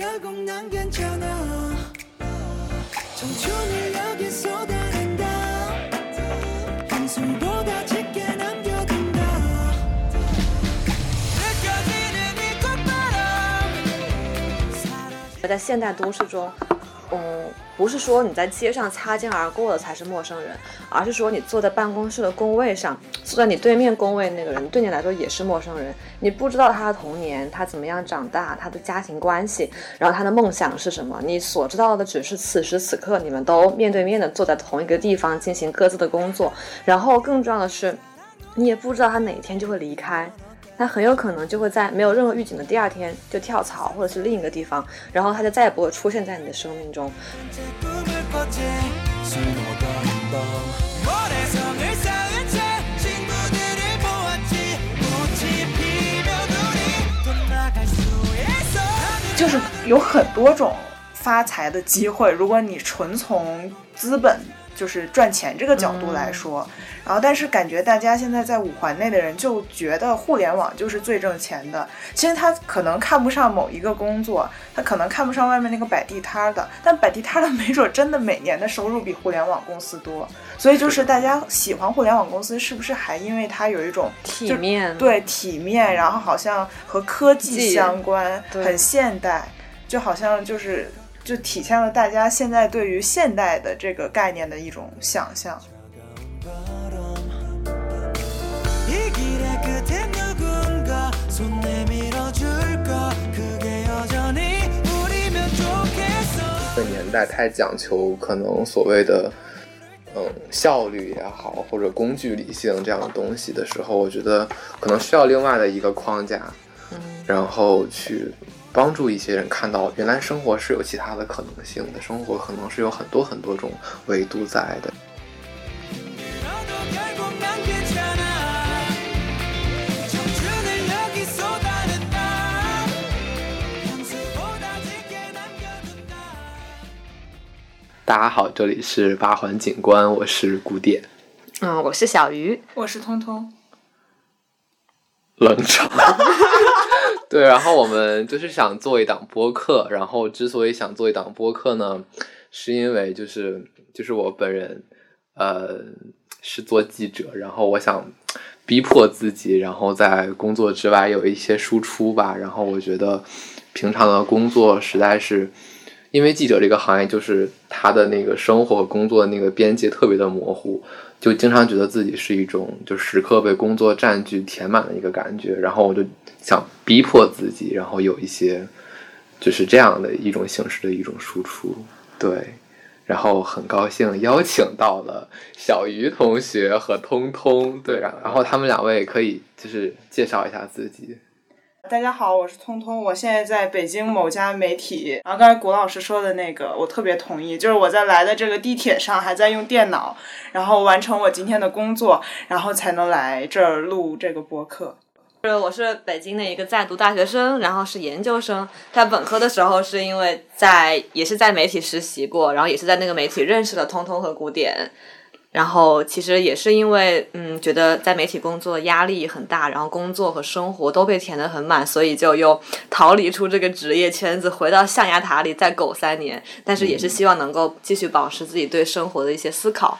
결국 난 괜찮아 청춘을 여기 쏟아낸다 한술보다 짙게 남겨둔다 느껴지는 이 꽃바람 在现代都市中， 嗯，不是说你在街上擦肩而过的才是陌生人，而是说你坐在办公室的工位上，坐在你对面工位那个人对你来说也是陌生人。你不知道他的童年，他怎么样长大，他的家庭关系，然后他的梦想是什么。你所知道的只是此时此刻你们都面对面的坐在同一个地方进行各自的工作，然后更重要的是，你也不知道他哪天就会离开。他很有可能就会在没有任何预警的第二天就跳槽或者是另一个地方，然后他就再也不会出现在你的生命中。就是有很多种发财的机会，如果你纯从资本。就是赚钱这个角度来说，然后但是感觉大家现在在五环内的人就觉得互联网就是最挣钱的，其实他可能看不上某一个工作，他可能看不上外面那个摆地摊儿的，但摆地摊儿的没准真的每年的收入比互联网公司多，所以就是大家喜欢互联网公司，是不是还因为它有一种体面，对体面，然后好像和科技技相关，很现代，就好像就是就体现了大家现在对于现代的这个概念的一种想象。这个年代太讲求可能所谓的嗯效率也好，或者工具理性这样的东西的时候，我觉得可能需要另外的一个框架，然后去。帮助一些人看到，原来生活是有其他的可能性的，生活可能是有很多很多种维度在的。大家好，这里是八环景观，我是古典。嗯，我是小鱼，我是通通。冷场。对，然后我们就是想做一档播客，然后之所以想做一档播客呢，是因为就是就是我本人呃是做记者，然后我想逼迫自己，然后在工作之外有一些输出吧，然后我觉得平常的工作实在是。因为记者这个行业，就是他的那个生活和工作的那个边界特别的模糊，就经常觉得自己是一种就时刻被工作占据、填满的一个感觉。然后我就想逼迫自己，然后有一些就是这样的一种形式的一种输出。对，然后很高兴邀请到了小鱼同学和通通，对，然然后他们两位可以就是介绍一下自己。大家好，我是通通，我现在在北京某家媒体。然后刚才谷老师说的那个，我特别同意，就是我在来的这个地铁上还在用电脑，然后完成我今天的工作，然后才能来这儿录这个播客。是我是北京的一个在读大学生，然后是研究生。在本科的时候，是因为在也是在媒体实习过，然后也是在那个媒体认识了通通和古典。然后其实也是因为，嗯，觉得在媒体工作压力很大，然后工作和生活都被填得很满，所以就又逃离出这个职业圈子，回到象牙塔里再苟三年。但是也是希望能够继续保持自己对生活的一些思考。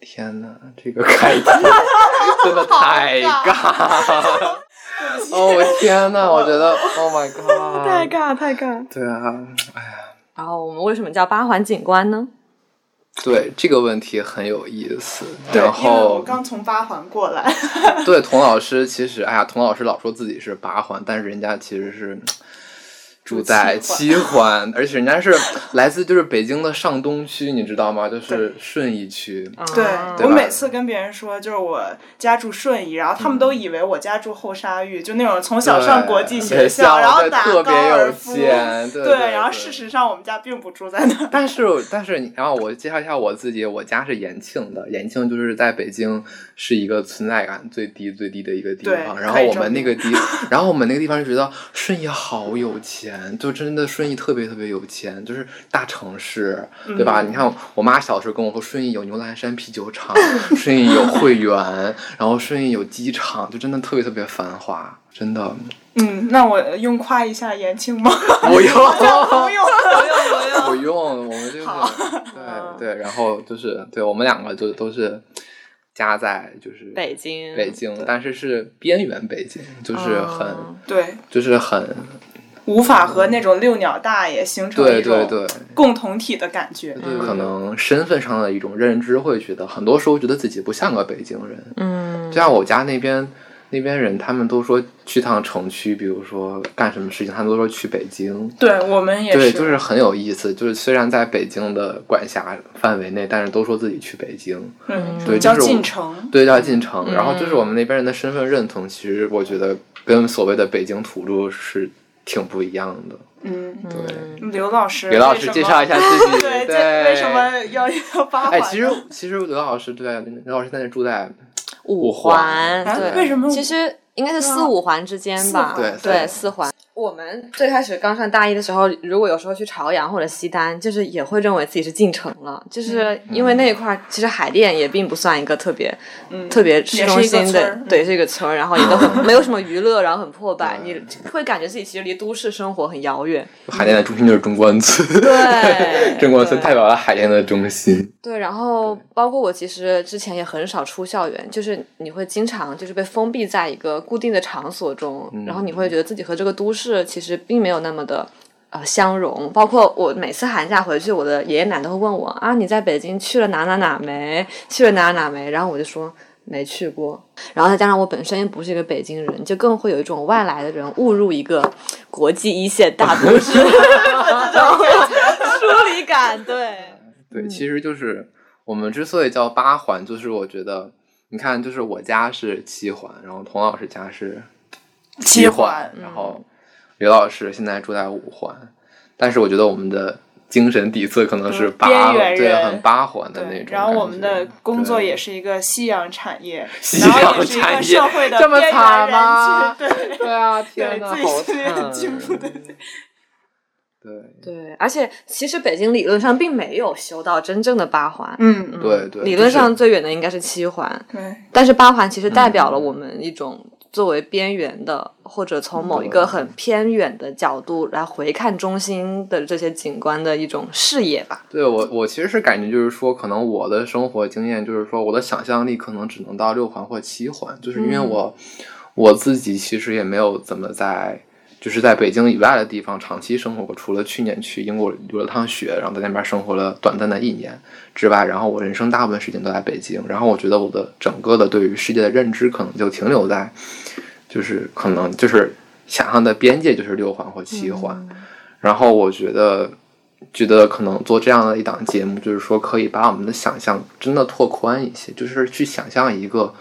天呐，这个开题 真的太尬了！哦，我天呐，我觉得，Oh my god，太尬，太尬。对啊，哎呀，然后我们为什么叫八环景观呢？对这个问题很有意思。对，然因为我后，刚从八环过来。对童老师，其实，哎呀，童老师老说自己是八环，但是人家其实是住在七环，而且人家是来自就是北京的上东区，你知道吗？就是顺义区。对啊我每次跟别人说，就是我家住顺义，然后他们都以为我家住后沙峪，就那种从小上国际学学校然后打特别高尔有夫。钱对对然后事实上我们家并不住在那儿。但是，但是你，然后我介绍一下我自己，我家是延庆的，延庆就是在北京是一个存在感最低最低的一个地方。然后我们那个地，然后我们那个地方就觉得顺义好有钱，钱，就真的顺义特别特别有钱，就是大城市，嗯对吧？你看我妈小时候跟我说，顺义有牛栏山啤酒厂，顺义有汇源，然后顺义有机场，就真的特别特别繁华，真的。嗯，那我用夸一下延庆吗？不用，不用，不用不用，我们就是对对，然后就是对我们两个就都是家在就是北京，北京，但是是边缘北京，就是很、嗯对，就是很无法和那种遛鸟大爷形成对一种对对。共同体的感觉。对，可能身份上的一种认知会觉得，很多时候觉得自己不像个北京人。嗯就像我家那边那边人，他们都说去趟城区，比如说干什么事情，他们都说去北京。对我们也对，是，就是很有意思。就是虽然在北京的管辖范围内，但是都说自己去北京，嗯，叫对就是我进城。对，叫进城。然后就是嗯我们那边人的身份认同，其实我觉得跟所谓的北京土著是挺不一样的。嗯，对，刘老师，刘老师介绍一下自己。对，这对，为什么要要八哎，环其实其实刘老师对刘老师现在住在五环啊对，为什么其实应该是四五环之间吧？对，对四环。我们最开始刚上大一的时候，如果有时候去朝阳或者西单，就是也会认为自己是进城了，就是因为那一块儿其实海淀也并不算一个特别、嗯特别市中心的，对，是一个村，然后也都很 没有什么娱乐，然后很破败，你会感觉自己其实离都市生活很遥远。海淀的中心就是中关村。对中关村代表了海淀的中心。对，然后包括我其实之前也很少出校园，就是你会经常就是被封闭在一个固定的场所中，然后你会觉得自己和这个都市其实并没有那么的。呃，相融，包括我每次寒假回去，我的爷爷奶奶都会问我啊，你在北京去了哪哪哪没？去了哪哪没？然后我就说没去过。然后再加上我本身也不是一个北京人，就更会有一种外来的人误入一个国际一线大都市 这种疏离感。对，对，其实就是我们之所以叫八环，就是我觉得，你看，就是我家是七环，然后童老师家是七环环，然后刘老师现在住在五环，但是我觉得我们的精神底色可能是八，边缘对，很八环的那种，然后我们的工作也是。一一个夕阳产业，夕阳产业社会的这么惨吗，对对啊，天呐，自己好惨进步的。对对，而且其实北京理论上并没有修到真正的八环，嗯，对对，理论上最远的应该是七环，对，但是八环其实代表了我们一种作为边缘的，或者从某一个很偏远的角度来回看中心的这些景观的一种视野吧。对我，我其实是感觉就是说，可能我的生活经验就是说，我的想象力可能只能到六环或七环，就是因为嗯我、我自己其实也没有怎么在就是在北京以外的地方长期生活过，除了去年去英国留了趟学，然后在那边生活了短暂的一年之外，然后我人生大部分时间都在北京，然后我觉得我的整个的对于世界的认知可能就停留在，就是可能就是想象的边界就是六环或七环，然后我觉得。觉得可能做这样的一档节目，就是说可以把我们的想象真的拓宽一些，就是去想象一个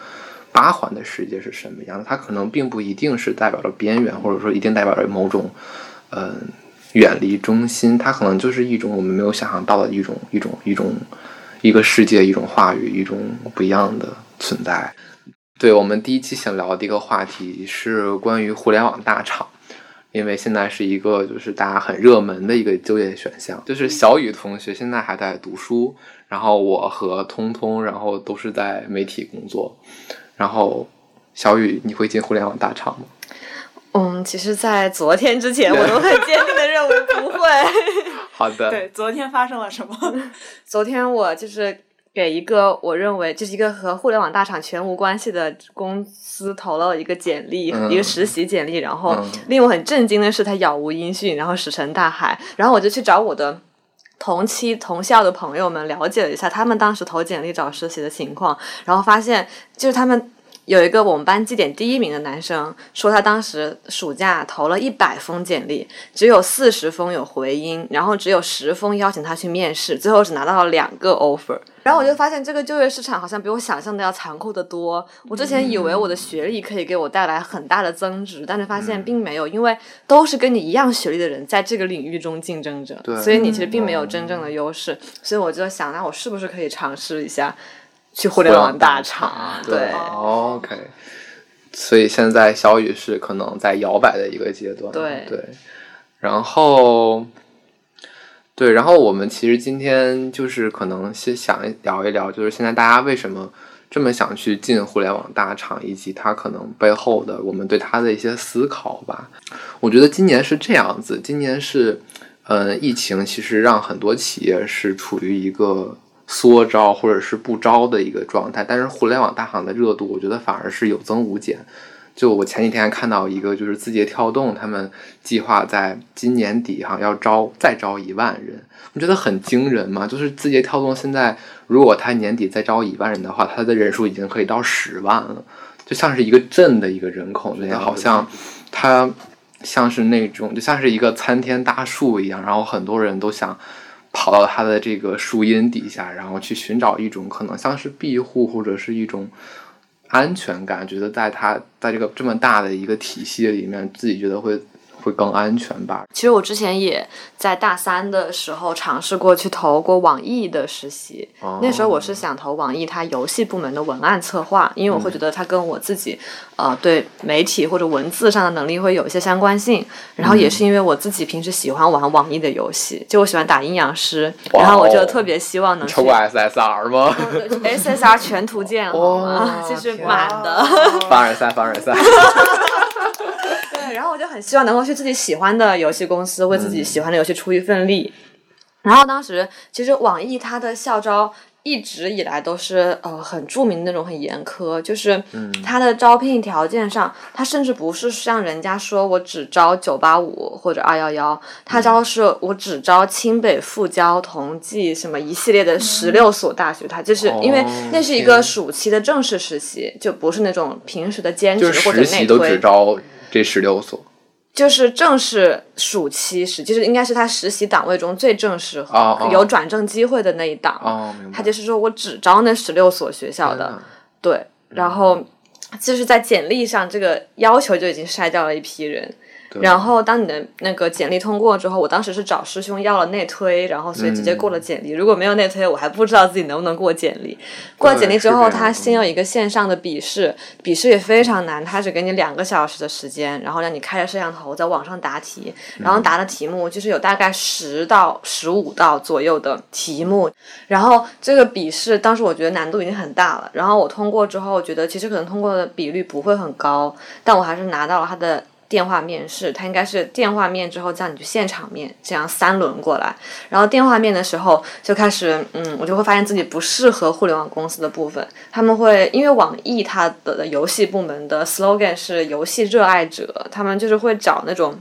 八环的世界是什么样的。它可能并不一定是代表着边缘，或者说一定代表着某种嗯、呃远离中心，它可能就是一种我们没有想象到的一种一种一种一个世界，一种话语，一种不一样的存在。对我们第一期想聊的一个话题是关于互联网大厂。因为现在是一个就是大家很热门的一个就业选项，就是小雨同学现在还在读书，然后我和通通，然后都是在媒体工作，然后小雨，你会进互联网大厂吗？嗯，其实，在昨天之前，我都很坚定的认为不会。好的，对，昨天发生了什么？昨天我就是给一个我认为就是一个和互联网大厂全无关系的公司投了一个简历，嗯一个实习简历，然后嗯令我很震惊的是，他杳无音讯，然后石沉大海。然后我就去找我的同期同校的朋友们了解了一下他们当时投简历找实习的情况，然后发现就是他们。有一个我们班绩点第一名的男生说，他当时暑假投了一百封简历，只有四十封有回音，然后只有十封邀请他去面试，最后只拿到了两个 offer。然后我就发现这个就业市场好像比我想象的要残酷的多。我之前以为我的学历可以给我带来很大的增值，但是发现并没有，因为都是跟你一样学历的人在这个领域中竞争着，所以你其实并没有真正的优势。所以我就想，那我是不是可以尝试一下去互联网大厂？对。，OK。所以现在小雨是可能在摇摆的一个阶段，对对。然后，对，然后我们其实今天就是可能先想聊一聊，就是现在大家为什么这么想去进互联网大厂，以及它可能背后的我们对它的一些思考吧。我觉得今年是这样子，今年是，呃，疫情其实让很多企业是处于一个缩招或者是不招的一个状态，但是互联网大行的热度，我觉得反而是有增无减。就我前几天看到一个，就是字节跳动他们计划在今年底哈要招再招一万人，我觉得很惊人嘛。就是字节跳动现在如果它年底再招一万人的话，它的人数已经可以到十万了，就像是一个镇的一个人口那样，好像它像是那种就像是一个参天大树一样，然后很多人都想跑到它的这个树荫底下，然后去寻找一种可能像是庇护或者是一种。安全感，觉得在他在这个这么大的一个体系里面，自己觉得会会更安全吧。其实我之前也在大三的时候尝试过去投过网易的实习，那时候我是想投网易它游戏部门的文案策划，因为我会觉得它跟我自己呃对媒体或者文字上的能力会有一些相关性。然后也是因为我自己平时喜欢玩网易的游戏，就我喜欢打阴阳师，然后我就特别希望能抽过 SSR 吗？SSR 全图鉴好吗？就是满的。凡尔赛，凡尔赛。就很希望能够去自己喜欢的游戏公司，为自己喜欢的游戏出一份力。然后当时其实网易它的校招。一直以来都是呃很著名的那种很严苛，就是它的招聘条件上，它甚至不是像人家说我只招九八五或者二幺幺，它招是我只招清北复交同济什么一系列的十六所大学，它就是因为那是一个暑期的正式实习，就不是那种平时的兼职或者内推。这十六所。就是正式暑期实，就是应该是他实习档位中最正式和有转正机会的那一档。哦，他就是说我只招那十六所学校的，对。然后，就是在简历上这个要求就已经筛掉了一批人。然后，当你的那个简历通过之后，我当时是找师兄要了内推，然后所以直接过了简历。如果没有内推，我还不知道自己能不能过简历。过了简历之后，他先有一个线上的笔试，笔试也非常难，他只给你两个小时的时间，然后让你开着摄像头在网上答题，然后答的题目就是有大概十到十五道左右的题目。然后这个笔试当时我觉得难度已经很大了，然后我通过之后，我觉得其实可能通过的比率不会很高，但我还是拿到了他的。电话面试，他应该是电话面之后叫你去现场面，这样三轮过来。然后电话面的时候就开始，嗯，我就会发现自己不适合互联网公司的部分。他们会因为网易它的游戏部门的 slogan 是游戏热爱者，他们就是会找那种。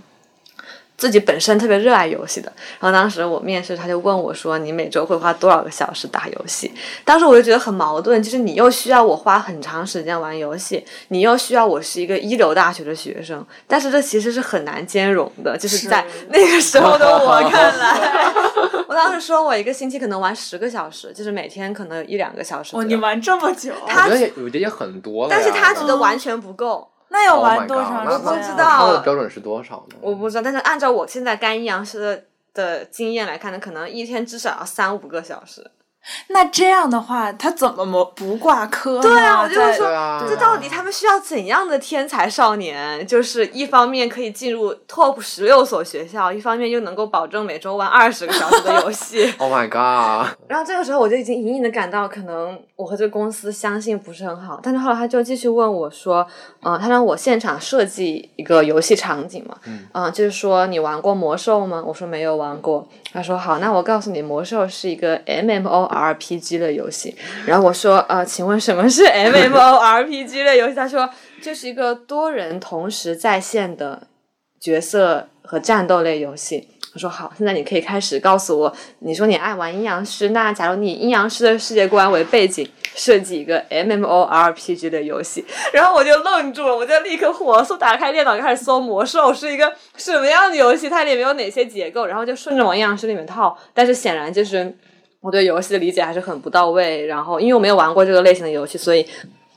自己本身特别热爱游戏的，然后当时我面试，他就问我说：“你每周会花多少个小时打游戏？”当时我就觉得很矛盾，就是你又需要我花很长时间玩游戏，你又需要我是一个一流大学的学生，但是这其实是很难兼容的，就是在 那个时候的我看来，我当时说我一个星期可能玩十个小时，就是每天可能一两个小时。哦，你玩这么久？他觉得有这也很多了，但是他觉得完全不够。那要玩多长？我不知道。他的标准是多少呢？我不知道，但是按照我现在干阴阳师的的经验来看呢，可能一天至少要三五个小时。那这样的话，他怎么不挂科？对啊，我就是说，这到底他们需要怎样的天才少年？就是一方面可以进入 top 十六所学校，一方面又能够保证每周玩二十个小时的游戏。Oh my god！然后这个时候我就已经隐隐的感到，可能我和这个公司相信不是很好。但是后来他就继续问我说：“嗯，他让我现场设计一个游戏场景嘛？嗯，就是说你玩过魔兽吗？我说没有玩过。他说好，那我告诉你，魔兽是一个 MMO。RPG 的游戏，然后我说，呃，请问什么是 MMORPG 的游戏？他说，这是一个多人同时在线的角色和战斗类游戏。我说好，现在你可以开始告诉我，你说你爱玩阴阳师，那假如你阴阳师的世界观为背景，设计一个 MMORPG 的游戏，然后我就愣住了，我就立刻火速打开电脑开始搜魔兽是一个什么样的游戏，它里面有哪些结构，然后就顺着往阴阳师里面套，但是显然就是。我对游戏的理解还是很不到位，然后因为我没有玩过这个类型的游戏，所以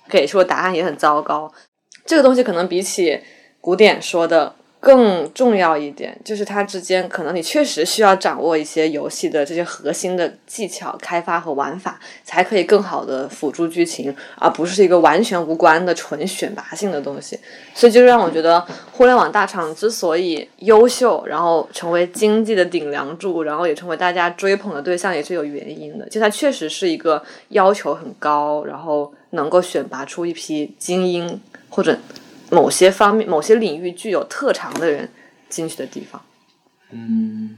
给出的答案也很糟糕。这个东西可能比起古典说的更重要一点，就是它之间可能你确实需要掌握一些游戏的这些核心的技巧、开发和玩法，才可以更好的辅助剧情，而不是一个完全无关的纯选拔性的东西。所以就让我觉得，互联网大厂之所以优秀，然后成为经济的顶梁柱，然后也成为大家追捧的对象，也是有原因的。就它确实是一个要求很高，然后能够选拔出一批精英或者。某些方面、某些领域具有特长的人进去的地方，嗯，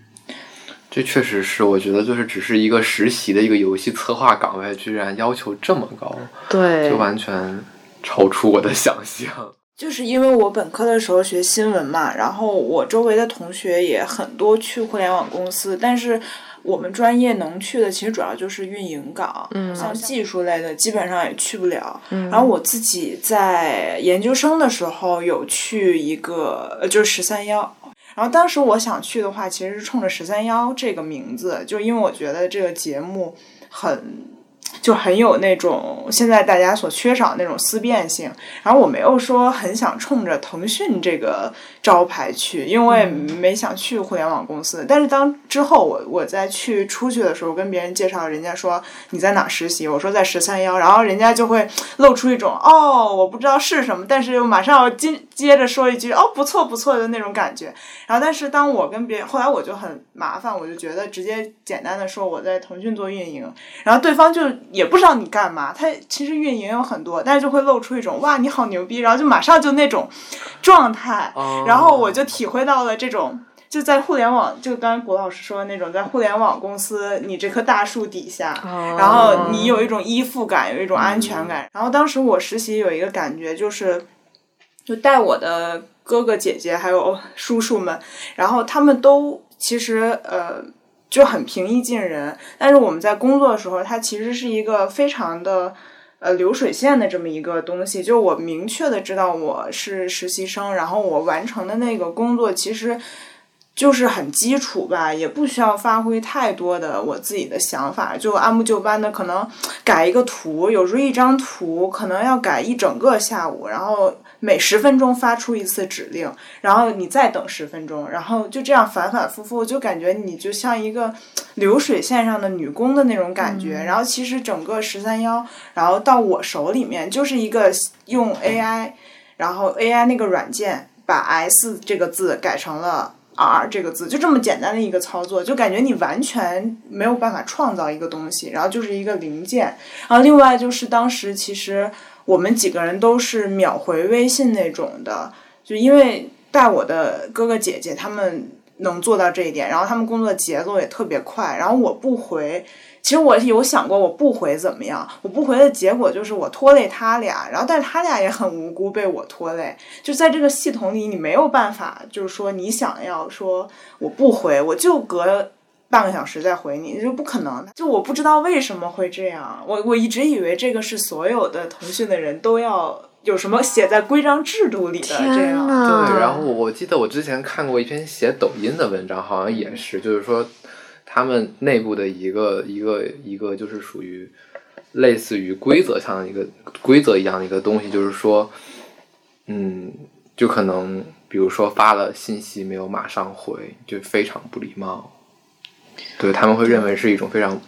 这确实是，我觉得就是只是一个实习的一个游戏策划岗位，居然要求这么高，对，就完全超出我的想象。就是因为我本科的时候学新闻嘛，然后我周围的同学也很多去互联网公司，但是。我们专业能去的其实主要就是运营岗，嗯，像技术类的基本上也去不了。嗯，然后我自己在研究生的时候有去一个，呃，就是十三幺。然后当时我想去的话，其实是冲着十三幺这个名字，就因为我觉得这个节目很。就很有那种现在大家所缺少的那种思辨性，然后我没有说很想冲着腾讯这个招牌去，因为没想去互联网公司。但是当之后我我再去出去的时候，跟别人介绍，人家说你在哪实习，我说在十三幺，然后人家就会露出一种哦我不知道是什么，但是又马上要接接着说一句哦不错不错的那种感觉。然后但是当我跟别人后来我就很麻烦，我就觉得直接简单的说我在腾讯做运营，然后对方就。也不知道你干嘛，他其实运营有很多，但是就会露出一种哇你好牛逼，然后就马上就那种状态，然后我就体会到了这种就在互联网，就刚刚郭老师说的那种，在互联网公司你这棵大树底下，然后你有一种依附感，有一种安全感。然后当时我实习有一个感觉就是，就带我的哥哥姐姐还有叔叔们，然后他们都其实呃。就很平易近人，但是我们在工作的时候，它其实是一个非常的呃流水线的这么一个东西。就我明确的知道我是实习生，然后我完成的那个工作其实就是很基础吧，也不需要发挥太多的我自己的想法，就按部就班的，可能改一个图，有时候一张图可能要改一整个下午，然后。每十分钟发出一次指令，然后你再等十分钟，然后就这样反反复复，就感觉你就像一个流水线上的女工的那种感觉。然后其实整个十三幺，然后到我手里面就是一个用 AI，然后 AI 那个软件把 S 这个字改成了 R 这个字，就这么简单的一个操作，就感觉你完全没有办法创造一个东西，然后就是一个零件。然后另外就是当时其实。我们几个人都是秒回微信那种的，就因为带我的哥哥姐姐他们能做到这一点，然后他们工作节奏也特别快，然后我不回，其实我有想过我不回怎么样，我不回的结果就是我拖累他俩，然后但是他俩也很无辜被我拖累，就在这个系统里你没有办法，就是说你想要说我不回，我就隔。半个小时再回你，就不可能。就我不知道为什么会这样，我我一直以为这个是所有的腾讯的人都要有什么写在规章制度里的这样。对，然后我我记得我之前看过一篇写抖音的文章，好像也是，就是说他们内部的一个一个一个就是属于类似于规则上的一个规则一样的一个东西，就是说，嗯，就可能比如说发了信息没有马上回，就非常不礼貌。对他们会认为是一种非常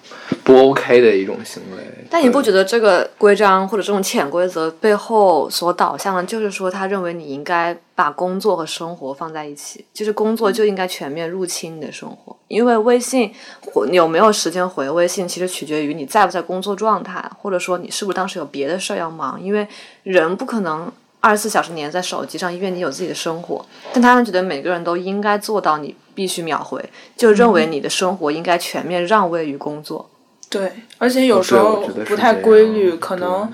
不 OK 的一种行为，但你不觉得这个规章或者这种潜规则背后所导向的，就是说他认为你应该把工作和生活放在一起，就是工作就应该全面入侵你的生活，因为微信有没有时间回微信，其实取决于你在不在工作状态，或者说你是不是当时有别的事儿要忙，因为人不可能。二十四小时黏在手机上，因为你有自己的生活。但他们觉得每个人都应该做到，你必须秒回，就认为你的生活应该全面让位于工作。对，而且有时候不太规律，可能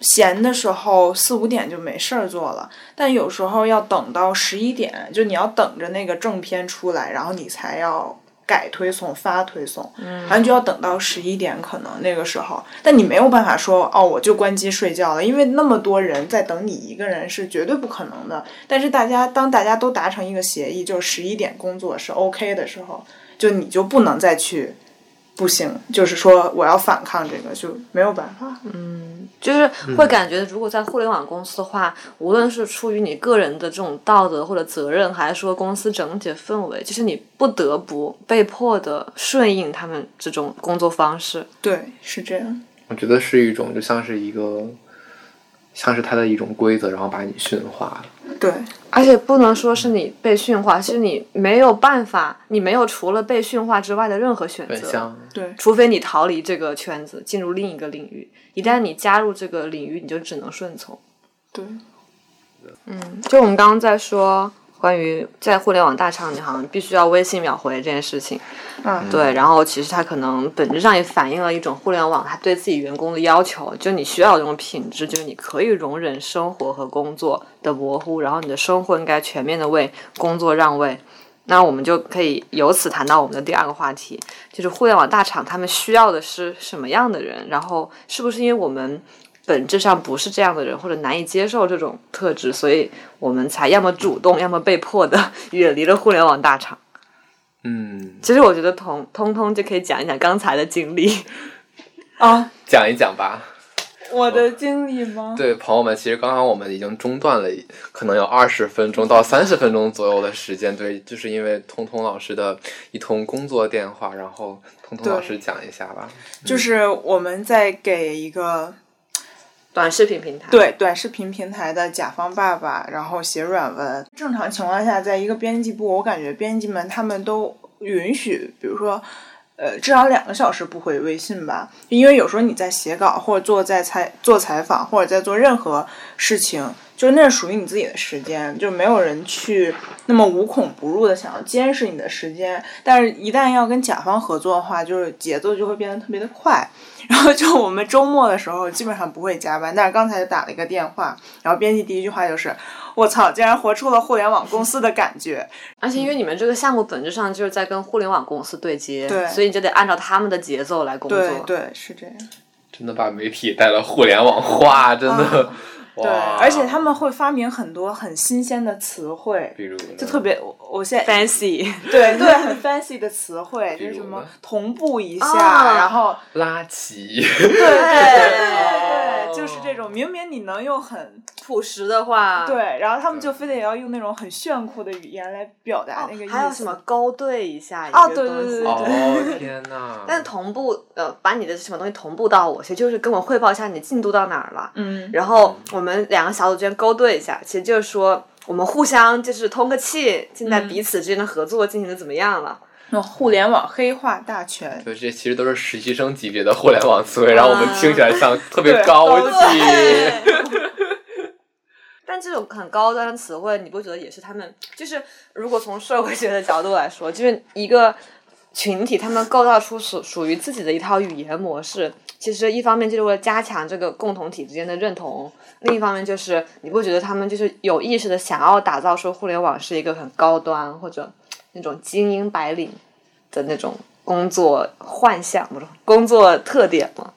闲的时候四五点就没事儿做了，但有时候要等到十一点，就你要等着那个正片出来，然后你才要。改推送发推送，反正就要等到十一点，可能那个时候，但你没有办法说哦，我就关机睡觉了，因为那么多人在等你一个人是绝对不可能的。但是大家当大家都达成一个协议，就是十一点工作是 OK 的时候，就你就不能再去不行，就是说我要反抗这个，就没有办法。嗯就是会感觉，如果在互联网公司的话，无论是出于你个人的这种道德或者责任，还是说公司整体的氛围，就是你不得不被迫的顺应他们这种工作方式。对，是这样。我觉得是一种就像是一个，像是它的一种规则，然后把你驯化了。对，而且不能说是你被驯化，是你没有办法，你没有除了被驯化之外的任何选择，对，除非你逃离这个圈子，进入另一个领域。一旦你加入这个领域，你就只能顺从。对，嗯就我们刚刚在说关于在互联网大厂，你好像必须要微信秒回这件事情。嗯，对，然后其实它可能本质上也反映了一种互联网它对自己员工的要求，就你需要有这种品质，就是你可以容忍生活和工作的模糊，然后你的生活应该全面的为工作让位。那我们就可以由此谈到我们的第二个话题，就是互联网大厂他们需要的是什么样的人，然后是不是因为我们本质上不是这样的人，或者难以接受这种特质，所以我们才要么主动，要么被迫的远离了互联网大厂。嗯，其实我觉得通通通就可以讲一讲刚才的经历。啊，讲一讲吧。我的经历吗？对，朋友们，其实刚刚我们已经中断了，可能有二十分钟到三十分钟左右的时间。对，就是因为通通老师的一通工作电话，然后通通老师讲一下吧。就是我们在给一个短视频平台，对短视频平台的甲方爸爸，然后写软文。正常情况下，在一个编辑部，我感觉编辑们他们都允许，比如说。呃，至少两个小时不回微信吧，因为有时候你在写稿，或者做在采做采访，或者在做任何事情，就是那是属于你自己的时间，就没有人去那么无孔不入的想要监视你的时间。但是，一旦要跟甲方合作的话，就是节奏就会变得特别的快。然后，就我们周末的时候基本上不会加班，但是刚才就打了一个电话，然后编辑第一句话就是：“我操，竟然活出了互联网公司的感觉。”而且因为你们这个项目本质上就是在跟互联网公司对接，对所以你就得按照他们的节奏来工作。对对，是这样。真的把媒体带了互联网化，真的。哇对，而且他们会发明很多很新鲜的词汇，比如就特别我我现在 fancy，对对很 fancy 的词汇，就是什么同步一下，啊。然后拉齐，对对对对哦对，就是这种明明你能用很朴实的话，对，然后他们就非得要用那种很炫酷的语言来表达那个意思。还有什么勾兑一下一哦个东西对对对对哦天呐！但同步呃，把你的什么东西同步到我，其实就是跟我汇报一下你进度到哪儿了。嗯，然后我们两个小组之间勾兑一下，其实就是说我们互相就是通个气，现在嗯彼此之间的合作进行的怎么样了？那互联网黑化大全，对，这其实都是实习生级别的互联网词汇，然后我们听起来像 特别高级。但这种很高端的词汇，你不觉得也是他们？就是如果从社会学的角度来说，就是一个群体，他们构造出属属于自己的一套语言模式。其实一方面就是为了加强这个共同体之间的认同，另一方面就是你不觉得他们就是有意识的想要打造出互联网是一个很高端或者那种精英白领的那种工作幻想，不是工作特点吗？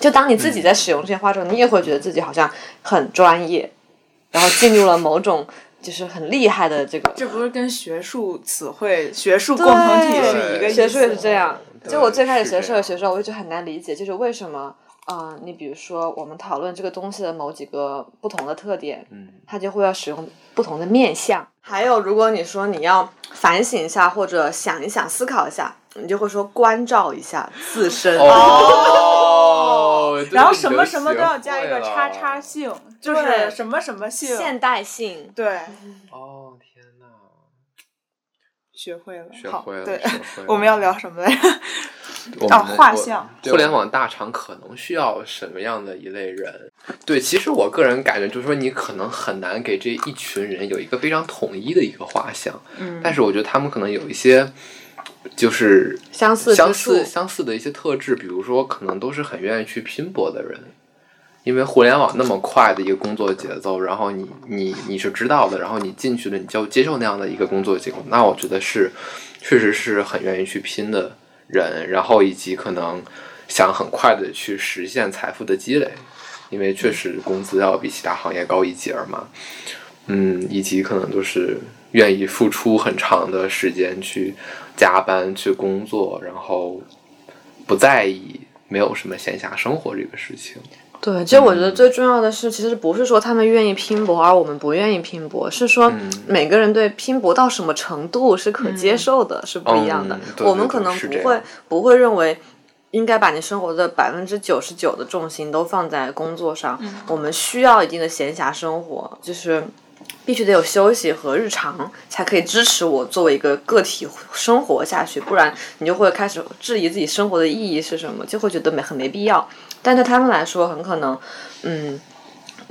就当你自己在使用这些话之后，你也会觉得自己好像很专业，然后进入了某种就是很厉害的这个。这不是跟学术词汇、学术共同体是一个意思学术也是这样。就我最开始学社会学的时候，我就觉得很难理解，就是为什么啊、呃你比如说我们讨论这个东西的某几个不同的特点，嗯，它就会要使用不同的面相。还有，如果你说你要反省一下，或者想一想、思考一下，你就会说关照一下自身。哦，然后什么什么都要加一个叉叉性，就是什么什么性，现代性，对，哦，天哪！学会了，学会了对，我们要聊什么来着？我啊们我画像互联网大厂可能需要什么样的一类人？对，其实我个人感觉，就是说你可能很难给这一群人有一个非常统一的一个画像，嗯但是我觉得他们可能有一些就是相似相似相似的一些特质，比如说可能都是很愿意去拼搏的人。因为互联网那么快的一个工作节奏，然后你你你是知道的，然后你进去了，你就接受那样的一个工作结果，那我觉得是确实是很愿意去拼的人，然后以及可能想很快的去实现财富的积累，因为确实工资要比其他行业高一截儿嘛，嗯，以及可能就是愿意付出很长的时间去加班去工作，然后不在意没有什么闲暇生活这个事情。对，其实我觉得最重要的是，其实不是说他们愿意拼搏，而我们不愿意拼搏，是说嗯每个人对拼搏到什么程度是可接受的，是不一样的。嗯对对我们可能不会不会认为。应该把你生活的百分之九十九的重心都放在工作上。我们需要一定的闲暇生活，就是必须得有休息和日常，才可以支持我作为一个个体生活下去。不然你就会开始质疑自己生活的意义是什么，就会觉得没很没必要。但对他们来说，很可能，嗯，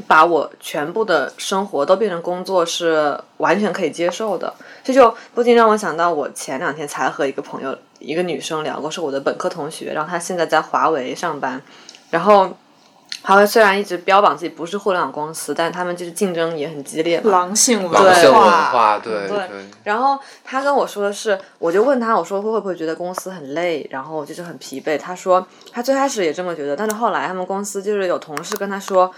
把我全部的生活都变成工作是完全可以接受的。这就不禁让我想到，我前两天才和一个朋友，一个女生聊过，是我的本科同学，然后她现在在华为上班，然后。华为虽然一直标榜自己不是互联网公司，但他们就是竞争也很激烈嘛。狼性文狼性文化，化，对对然后他跟我说的是，我就问他，我说会不会觉得公司很累，然后就是很疲惫。他说他最开始也这么觉得，但是后来他们公司就是有同事跟他说，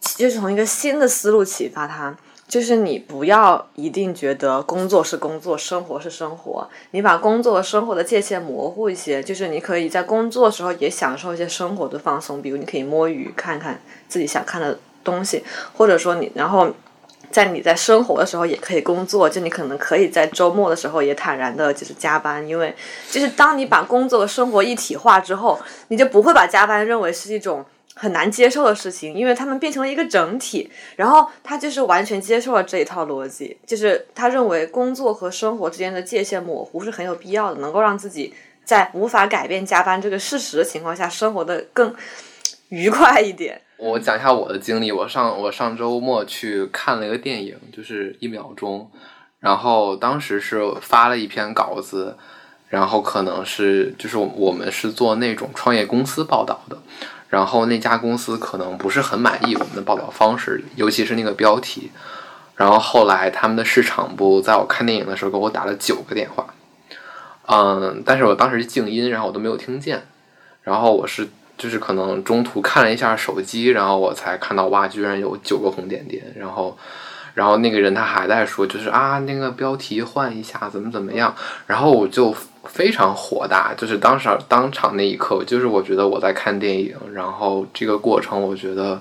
就是从一个新的思路启发他，就是你不要一定觉得工作是工作，生活是生活，你把工作和生活的界限模糊一些，就是你可以在工作的时候也享受一些生活的放松，比如你可以摸鱼，看看自己想看的东西，或者说你然后。在你在生活的时候也可以工作，就你可能可以在周末的时候也坦然的，就是加班，因为就是当你把工作和生活一体化之后，你就不会把加班认为是一种很难接受的事情，因为他们变成了一个整体。然后他就是完全接受了这一套逻辑，就是他认为工作和生活之间的界限模糊是很有必要的，能够让自己在无法改变加班这个事实的情况下，生活的更愉快一点。我讲一下我的经历。我上我上周末去看了一个电影，就是一秒钟。然后当时是发了一篇稿子，然后可能是就是我们是做那种创业公司报道的，然后那家公司可能不是很满意我们的报道方式，尤其是那个标题。然后后来他们的市场部在我看电影的时候给我打了九个电话，嗯，但是我当时静音，然后我都没有听见。然后我是就是可能中途看了一下手机，然后我才看到哇，居然有九个红点点。然后，然后那个人他还在说，就是啊，那个标题换一下，怎么怎么样。然后我就非常火大，就是当时当场那一刻，就是我觉得我在看电影，然后这个过程，我觉得。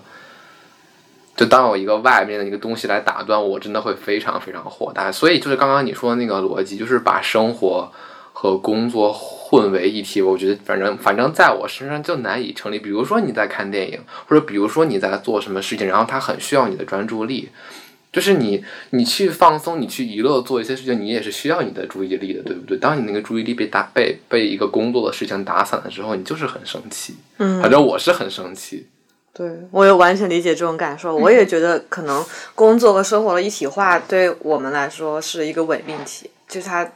就当有一个外面的一个东西来打断我，真的会非常非常火大。所以就是刚刚你说的那个逻辑，就是把生活和工作混为一体。我觉得反正反正在我身上就难以成立。比如说你在看电影，或者比如说你在做什么事情，然后它很需要你的专注力，就是你你去放松，你去娱乐做一些事情，你也是需要你的注意力的，对不对？当你那个注意力被打被被一个工作的事情打散了之后，你就是很生气。嗯反正我是很生气。对，我也完全理解这种感受。我也觉得，可能工作和生活的一体化对我们来说是一个伪命题，就是它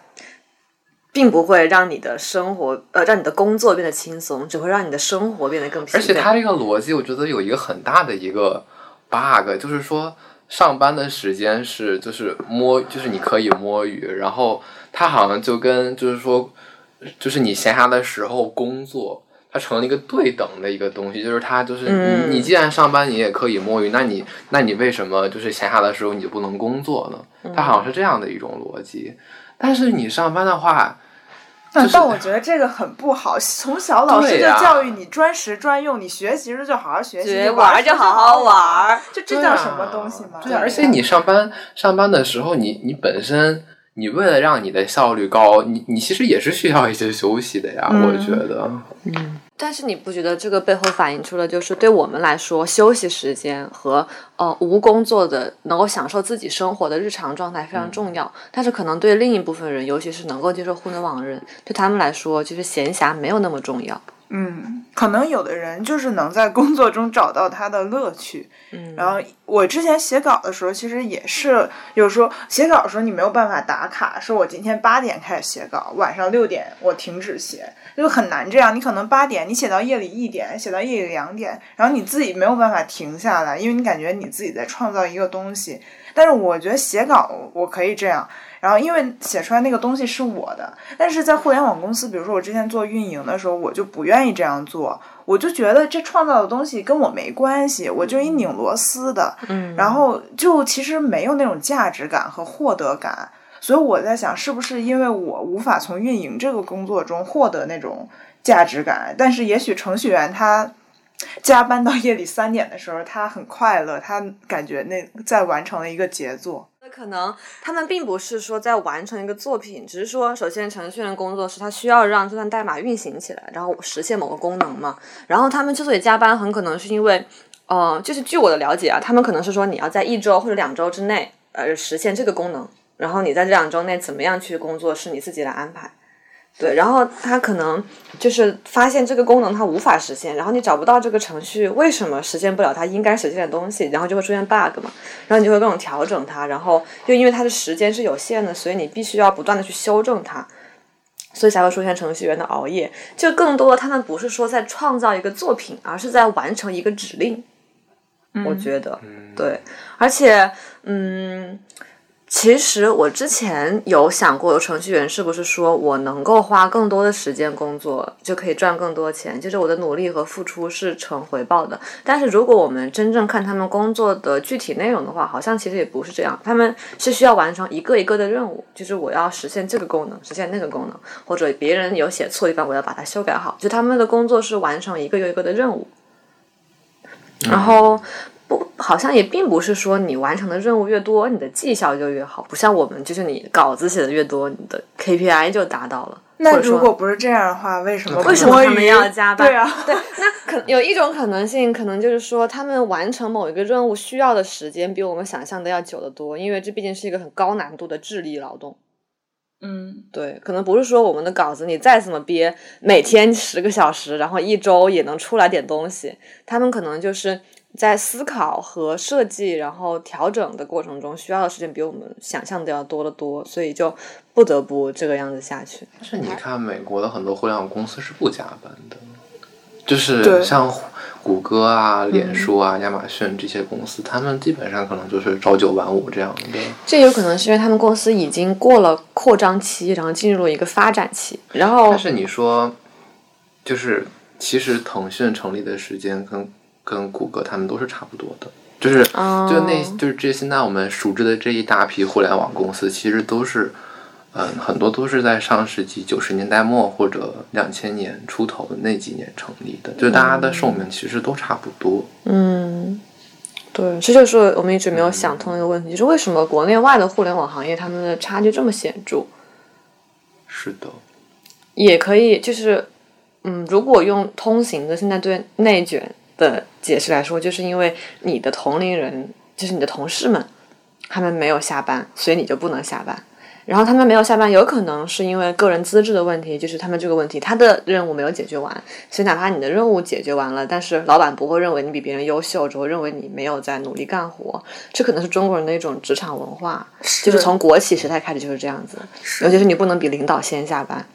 并不会让你的生活，呃，让你的工作变得轻松，只会让你的生活变得更疲惫。而且它这个逻辑，我觉得有一个很大的一个 bug，就是说上班的时间是就是摸，就是你可以摸鱼，然后它好像就跟就是说，就是你闲暇的时候工作。它成了一个对等的一个东西，就是它就是嗯你，你既然上班，你也可以摸鱼，那你那你为什么就是闲暇的时候你就不能工作呢？它好像是这样的一种逻辑。但是你上班的话，但但我觉得这个很不好。从小老师就教育你专时专用，你学习时就好好学习，你玩儿就好好玩玩儿。就这对啊叫什么东西吗？对啊，而且你上班上班的时候，你你本身你为了让你的效率高，你你其实也是需要一些休息的呀。嗯我觉得，嗯但是你不觉得这个背后反映出了，就是对我们来说，休息时间和呃无工作的能够享受自己生活的日常状态非常重要。但是可能对另一部分人，尤其是能够接受互联网的人，对他们来说，其实闲暇没有那么重要。嗯，可能有的人就是能在工作中找到他的乐趣。嗯，然后我之前写稿的时候，其实也是有时候写稿的时候你没有办法打卡，说我今天八点开始写稿，晚上六点我停止写，就很难这样。你可能八点你写到夜里一点，写到夜里两点，然后你自己没有办法停下来，因为你感觉你自己在创造一个东西。但是我觉得写稿我可以这样，然后因为写出来那个东西是我的，但是在互联网公司，比如说我之前做运营的时候，我就不愿意这样做，我就觉得这创造的东西跟我没关系，我就一拧螺丝的，嗯，然后就其实没有那种价值感和获得感。所以我在想，是不是因为我无法从运营这个工作中获得那种价值感。但是也许程序员他加班到夜里三点的时候，他很快乐，他感觉那在完成了一个杰作。可能他们并不是说在完成一个作品，只是说，首先程序员工作是他需要让这段代码运行起来，然后实现某个功能嘛。然后他们之所以加班，很可能是因为，呃，就是据我的了解啊，他们可能是说你要在一周或者两周之内，呃，实现这个功能，然后你在这两周内怎么样去工作是你自己来安排。对，然后他可能就是发现这个功能它无法实现，然后你找不到这个程序为什么实现不了它应该实现的东西，然后就会出现 bug 嘛，然后你就会各种调整它，然后又因为它的时间是有限的，所以你必须要不断的去修正它，所以才会出现程序员的熬夜。就更多的他们不是说在创造一个作品，而是在完成一个指令。我觉得，对，而且，嗯。其实我之前有想过，程序员是不是说我能够花更多的时间工作，就可以赚更多钱，就是我的努力和付出是成回报的。但是如果我们真正看他们工作的具体内容的话，好像其实也不是这样。他们是需要完成一个一个的任务，就是我要实现这个功能，实现那个功能，或者别人有写错地方，我要把它修改好。就他们的工作是完成一个又一个的任务，然后。不，好像也并不是说你完成的任务越多，你的绩效就越好。不像我们，就是你稿子写的越多，你的 KPI 就达到了。那如果不是这样的话，为什么为什么他们要加班？对啊，对，那可有一种可能性，可能就是说他们完成某一个任务需要的时间比我们想象的要久得多，因为这毕竟是一个很高难度的智力劳动。嗯，对，可能不是说我们的稿子你再怎么憋，每天十个小时，然后一周也能出来点东西，他们可能就是。在思考和设计，然后调整的过程中，需要的时间比我们想象的要多得多，所以就不得不这个样子下去。但是你看，美国的很多互联网公司是不加班的，就是像谷歌啊、脸书啊、亚马逊这些公司，他们基本上可能就是朝九晚五这样的。这有可能是因为他们公司已经过了扩张期，然后进入了一个发展期。然后，但是你说，就是其实腾讯成立的时间跟。跟谷歌他们都是差不多的，就是就那就是这现在我们熟知的这一大批互联网公司，其实都是，嗯，很多都是在上世纪九十年代末或者两千年出头的那几年成立的，就大家的寿命其实都差不多。嗯，对，这就是我们一直没有想通一个问题，就是为什么国内外的互联网行业他们的差距这么显著？是的，也可以，就是嗯，如果用通行的现在对内卷。的解释来说，就是因为你的同龄人，就是你的同事们，他们没有下班，所以你就不能下班。然后他们没有下班，有可能是因为个人资质的问题，就是他们这个问题，他的任务没有解决完。所以哪怕你的任务解决完了，但是老板不会认为你比别人优秀，只会认为你没有在努力干活。这可能是中国人的一种职场文化，就是从国企时代开始就是这样子。尤其是你不能比领导先下班。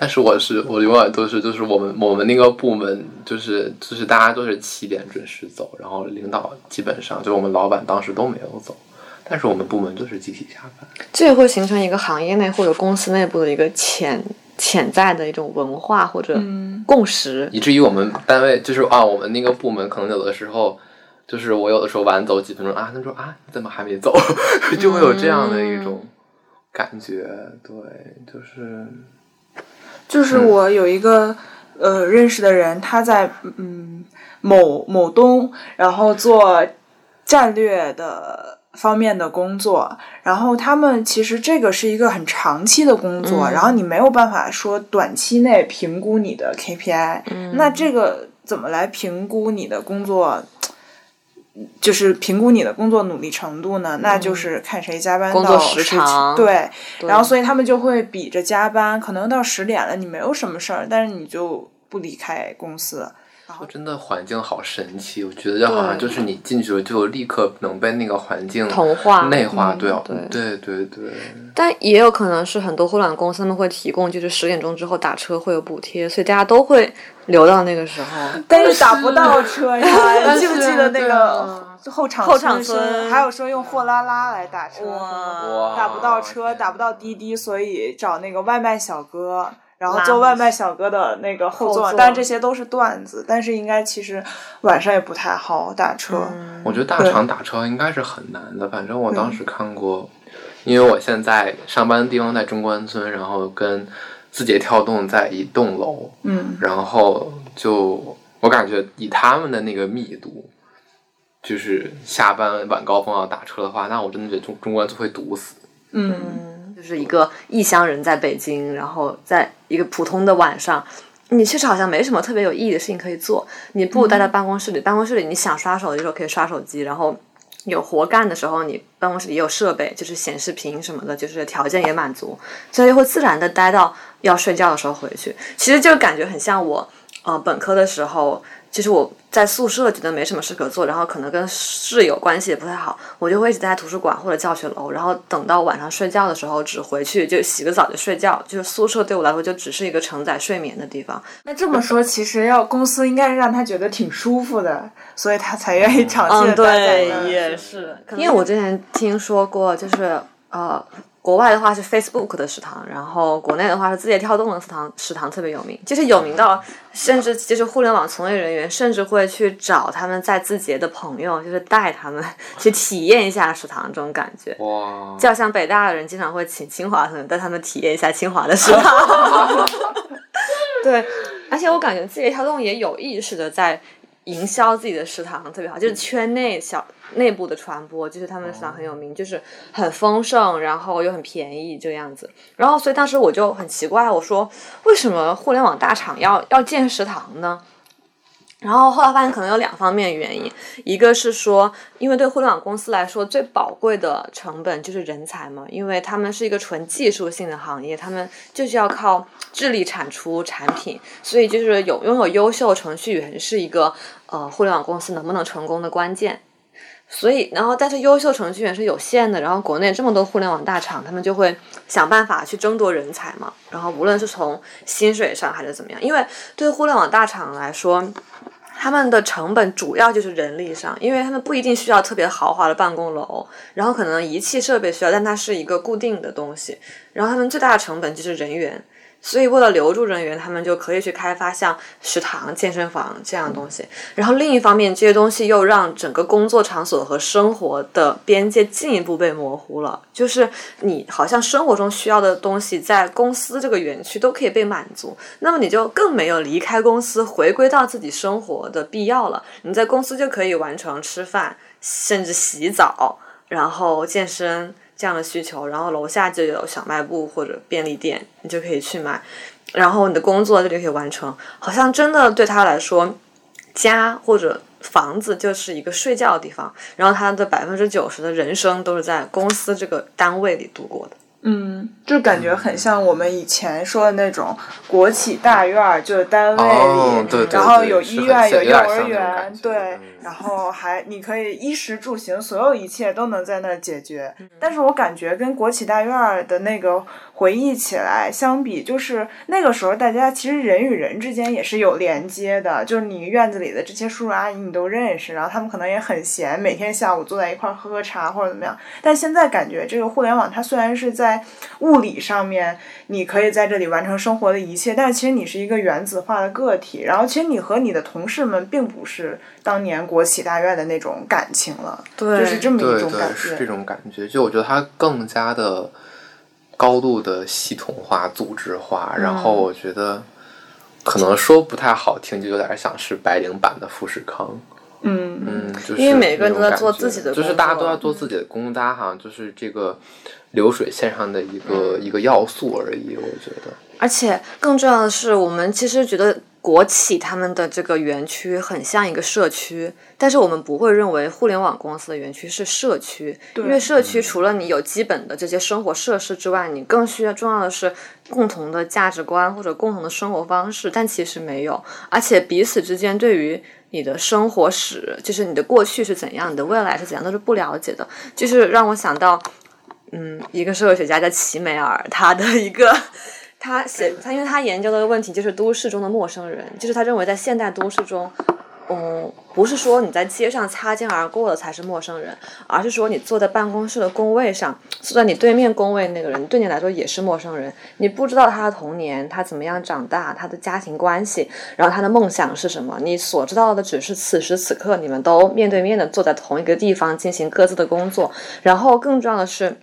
但是我是我永远都是就是我们我们那个部门就是就是大家都是七点准时走，然后领导基本上就我们老板当时都没有走，但是我们部门就是集体下班。这也会形成一个行业内或者公司内部的一个潜潜在的一种文化或者共识，以至于我们单位就是啊，我们那个部门可能有的时候就是我有的时候晚走几分钟啊，他说啊你怎么还没走，就会有这样的一种感觉，对，就是。就是我有一个呃认识的人，他在嗯某某东，然后做战略的方面的工作，然后他们其实这个是一个很长期的工作，然后你没有办法说短期内评估你的 KPI，那这个怎么来评估你的工作？就是评估你的工作努力程度呢，那就是看谁加班到时长。对，然后所以他们就会比着加班，可能到十点了，你没有什么事儿，但是你就不离开公司。然后真的环境好神奇，我觉得就好像就是你进去了就立刻能被那个环境同化、内化，对对对对对。但也有可能是很多互联网公司他们会提供，就是十点钟之后打车会有补贴，所以大家都会留到那个时候。但是打不到车呀，记不记得那个？后场后场村还有说用货拉拉来打车，打不到车，打不到滴滴，所以找那个外卖小哥，然后做外卖小哥的那个后座。但这些都是段子，但是应该其实晚上也不太好打车。我觉得大厂打车应该是很难的，反正我当时看过，因为我现在上班的地方在中关村，然后跟字节跳动在一栋楼，嗯然后就我感觉以他们的那个密度，就是下班晚高峰要打车的话，那我真的觉得中中关村会堵死。嗯就是一个异乡人在北京，然后在一个普通的晚上，你确实好像没什么特别有意义的事情可以做，你不如待在办公室里。办公室里你想刷手机的时候可以刷手机，然后有活干的时候，你办公室里也有设备，就是显示屏什么的，就是条件也满足，所以会自然的待到要睡觉的时候回去。其实就感觉很像我呃本科的时候。其实我在宿舍觉得没什么事可做，然后可能跟室友关系也不太好，我就会一直待在图书馆或者教学楼，然后等到晚上睡觉的时候只回去就洗个澡就睡觉，就是宿舍对我来说就只是一个承载睡眠的地方。那这么说，其实要公司应该让他觉得挺舒服的，所以他才愿意长期待在对那，儿。也是，因为我之前听说过，就是呃。国外的话是 Facebook 的食堂，然后国内的话是字节跳动的食堂，食堂特别有名，就是有名到甚至就是互联网从业人员甚至会去找他们在字节的朋友，就是带他们 去体验一下食堂这种感觉。哇，就好像北大的人经常会请清华的人带他们体验一下清华的食堂。对，而且我感觉字节跳动也有意识的在营销自己的食堂，特别好，就是圈内小内部的传播，就是他们的食堂很有名，就是很丰盛，然后又很便宜这个样子。然后所以当时我就很奇怪，我说为什么互联网大厂要要建食堂呢？然后后来发现可能有两方面原因，一个是说，因为对互联网公司来说，最宝贵的成本就是人才嘛，因为他们是一个纯技术性的行业，他们就是要靠智力产出产品，所以就是有拥有优秀程序员是一个呃互联网公司能不能成功的关键。所以，然后但是优秀程序员是有限的，然后国内这么多互联网大厂，他们就会想办法去争夺人才嘛。然后无论是从薪水上还是怎么样，因为对互联网大厂来说，他们的成本主要就是人力上，因为他们不一定需要特别豪华的办公楼，然后可能仪器设备需要，但它是一个固定的东西，然后他们最大的成本就是人员。所以，为了留住人员，他们就可以去开发像食堂、健身房这样的东西。然后，另一方面，这些东西又让整个工作场所和生活的边界进一步被模糊了。就是你好像生活中需要的东西，在公司这个园区都可以被满足，那么你就更没有离开公司、回归到自己生活的必要了。你在公司就可以完成吃饭，甚至洗澡，然后健身。这样的需求，然后楼下就有小卖部或者便利店，你就可以去买，然后你的工作这里可以完成，好像真的对他来说，家或者房子就是一个睡觉的地方，然后他的百分之九十的人生都是在公司这个单位里度过的。嗯，就感觉很像我们以前说的那种国企大院儿，就是单位里，哦对对然后有医院、有幼儿园对嗯，然后还你可以衣食住行，所有一切都能在那儿解决。嗯但是我感觉跟国企大院儿的那个回忆起来相比，就是那个时候大家其实人与人之间也是有连接的，就是你院子里的这些叔叔阿姨你都认识，然后他们可能也很闲，每天下午坐在一块儿喝喝茶或者怎么样。但现在感觉这个互联网它虽然是在物理上面，你可以在这里完成生活的一切，但是其实你是一个原子化的个体，然后其实你和你的同事们并不是当年国企大院的那种感情了，对就是这么一对种感对，是这。种感觉。就我觉得它更加的高度的系统化、组织化，然后嗯我觉得可能说不太好听，就有点像是白领版的富士康。嗯嗯，就是因为每个人都在做自己的就是大家都在做自己的工作，大家好像就是这个流水线上的一个、嗯一个要素而已。我觉得，而且更重要的是，我们其实觉得国企他们的这个园区很像一个社区，但是我们不会认为互联网公司的园区是社区，因为社区除了你有基本的这些生活设施之外，你更需要重要的是共同的价值观或者共同的生活方式，但其实没有，而且彼此之间对于你的生活史，就是你的过去是怎样，你的未来是怎样，都是不了解的，就是让我想到。嗯，一个社会学家叫齐美尔，他的一个他写他，因为他研究的问题就是都市中的陌生人，就是他认为在现代都市中，嗯，不是说你在街上擦肩而过的才是陌生人，而是说你坐在办公室的工位上，坐在你对面工位那个人对你来说也是陌生人，你不知道他的童年，他怎么样长大，他的家庭关系，然后他的梦想是什么，你所知道的只是此时此刻你们都面对面的坐在同一个地方进行各自的工作，然后更重要的是。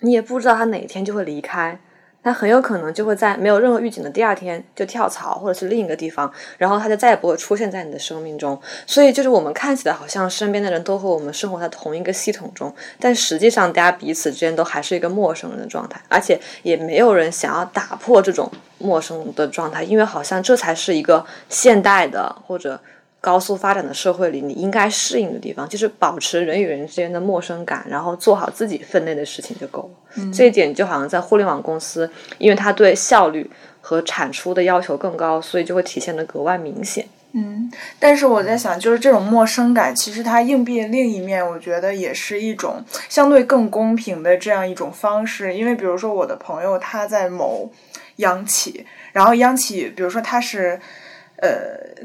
你也不知道他哪天就会离开，他很有可能就会在没有任何预警的第二天就跳槽，或者是另一个地方，然后他就再也不会出现在你的生命中。所以就是我们看起来好像身边的人都和我们生活在同一个系统中，但实际上大家彼此之间都还是一个陌生人的状态，而且也没有人想要打破这种陌生的状态，因为好像这才是一个现代的或者。高速发展的社会里，你应该适应的地方就是保持人与人之间的陌生感，然后做好自己分内的事情就够了。这一点就好像在互联网公司，因为它对效率和产出的要求更高，所以就会体现的格外明显。嗯，但是我在想，就是这种陌生感，其实它硬币另一面，我觉得也是一种相对更公平的这样一种方式。因为比如说我的朋友他在某央企，然后央企，比如说他是。呃，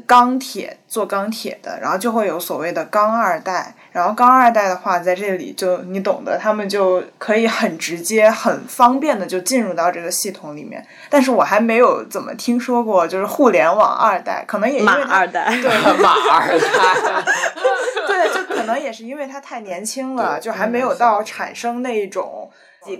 钢铁做钢铁的，然后就会有所谓的钢二代，然后钢二代的话，在这里就你懂得，他们就可以很直接、很方便的就进入到这个系统里面。但是我还没有怎么听说过，就是互联网二代，可能也因为二代，对马二代，对，就可能也是因为他太年轻了，就还没有到产生那一种。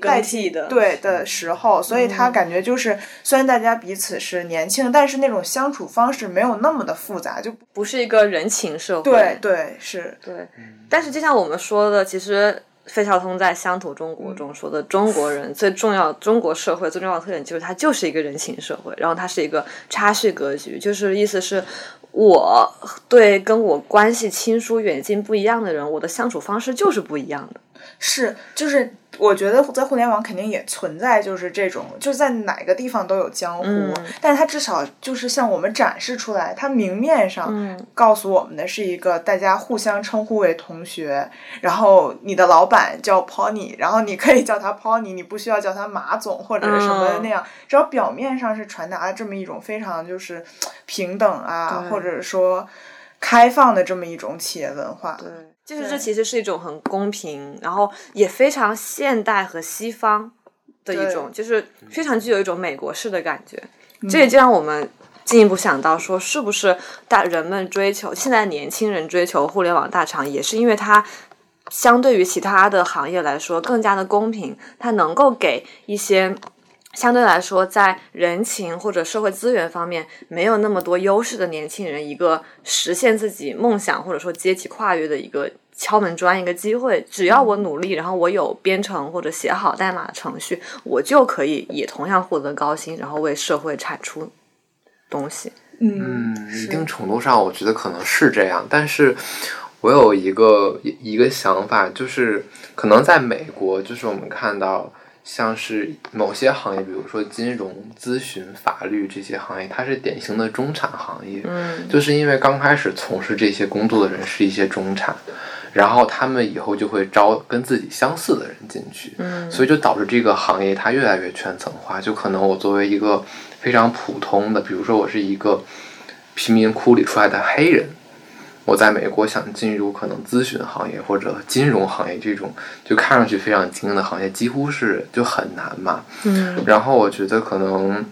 代替的对的时候，所以他感觉就是，虽然大家彼此是年轻，但是那种相处方式没有那么的复杂，就不是一个人情社会。对对是，对。但是就像我们说的，其实费孝通在《乡土中国》中说的，中国人最重要，中国社会最重要的特点就是它就是一个人情社会，然后它是一个差序格局，就是意思是，我对跟我关系亲疏远近不一样的人，我的相处方式就是不一样的。是，就是我觉得在互联网肯定也存在，就是这种，就在哪个地方都有江湖，但是它至少就是向我们展示出来，它明面上告诉我们的是一个大家互相称呼为同学，然后你的老板叫 Pony，然后你可以叫他 Pony，你不需要叫他马总或者什么那样，只要表面上是传达了这么一种非常就是平等啊，或者说开放的这么一种企业文化。对。就是这其实是一种很公平，然后也非常现代和西方的一种，就是非常具有一种美国式的感觉。这也就让我们进一步想到说，是不是大人们追求现在年轻人追求互联网大厂，也是因为它相对于其他的行业来说更加的公平，它能够给一些。相对来说，在人情或者社会资源方面没有那么多优势的年轻人，一个实现自己梦想或者说阶级跨越的一个敲门砖，一个机会。只要我努力，然后我有编程或者写好代码的程序，我就可以也同样获得高薪，然后为社会产出东西。嗯，一定程度上，我觉得可能是这样。但是我有一个一个想法，就是可能在美国，就是我们看到。像是某些行业，比如说金融、咨询、法律这些行业，它是典型的中产行业。嗯，就是因为刚开始从事这些工作的人是一些中产，然后他们以后就会招跟自己相似的人进去。嗯，所以就导致这个行业它越来越圈层化。就可能我作为一个非常普通的，比如说我是一个贫民窟里出来的黑人。我在美国想进入可能咨询行业或者金融行业这种就看上去非常精英的行业，几乎是就很难嘛。嗯。然后我觉得可能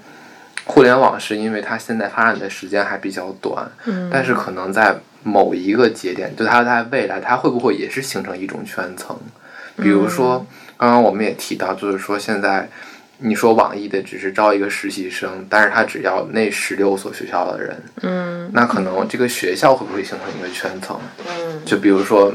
互联网是因为它现在发展的时间还比较短，嗯。但是可能在某一个节点，就它在未来，它会不会也是形成一种圈层？比如说，刚刚我们也提到，就是说现在。你说网易的只是招一个实习生，但是他只要那十六所学校的人，嗯，那可能这个学校会不会形成一个圈层？嗯，就比如说，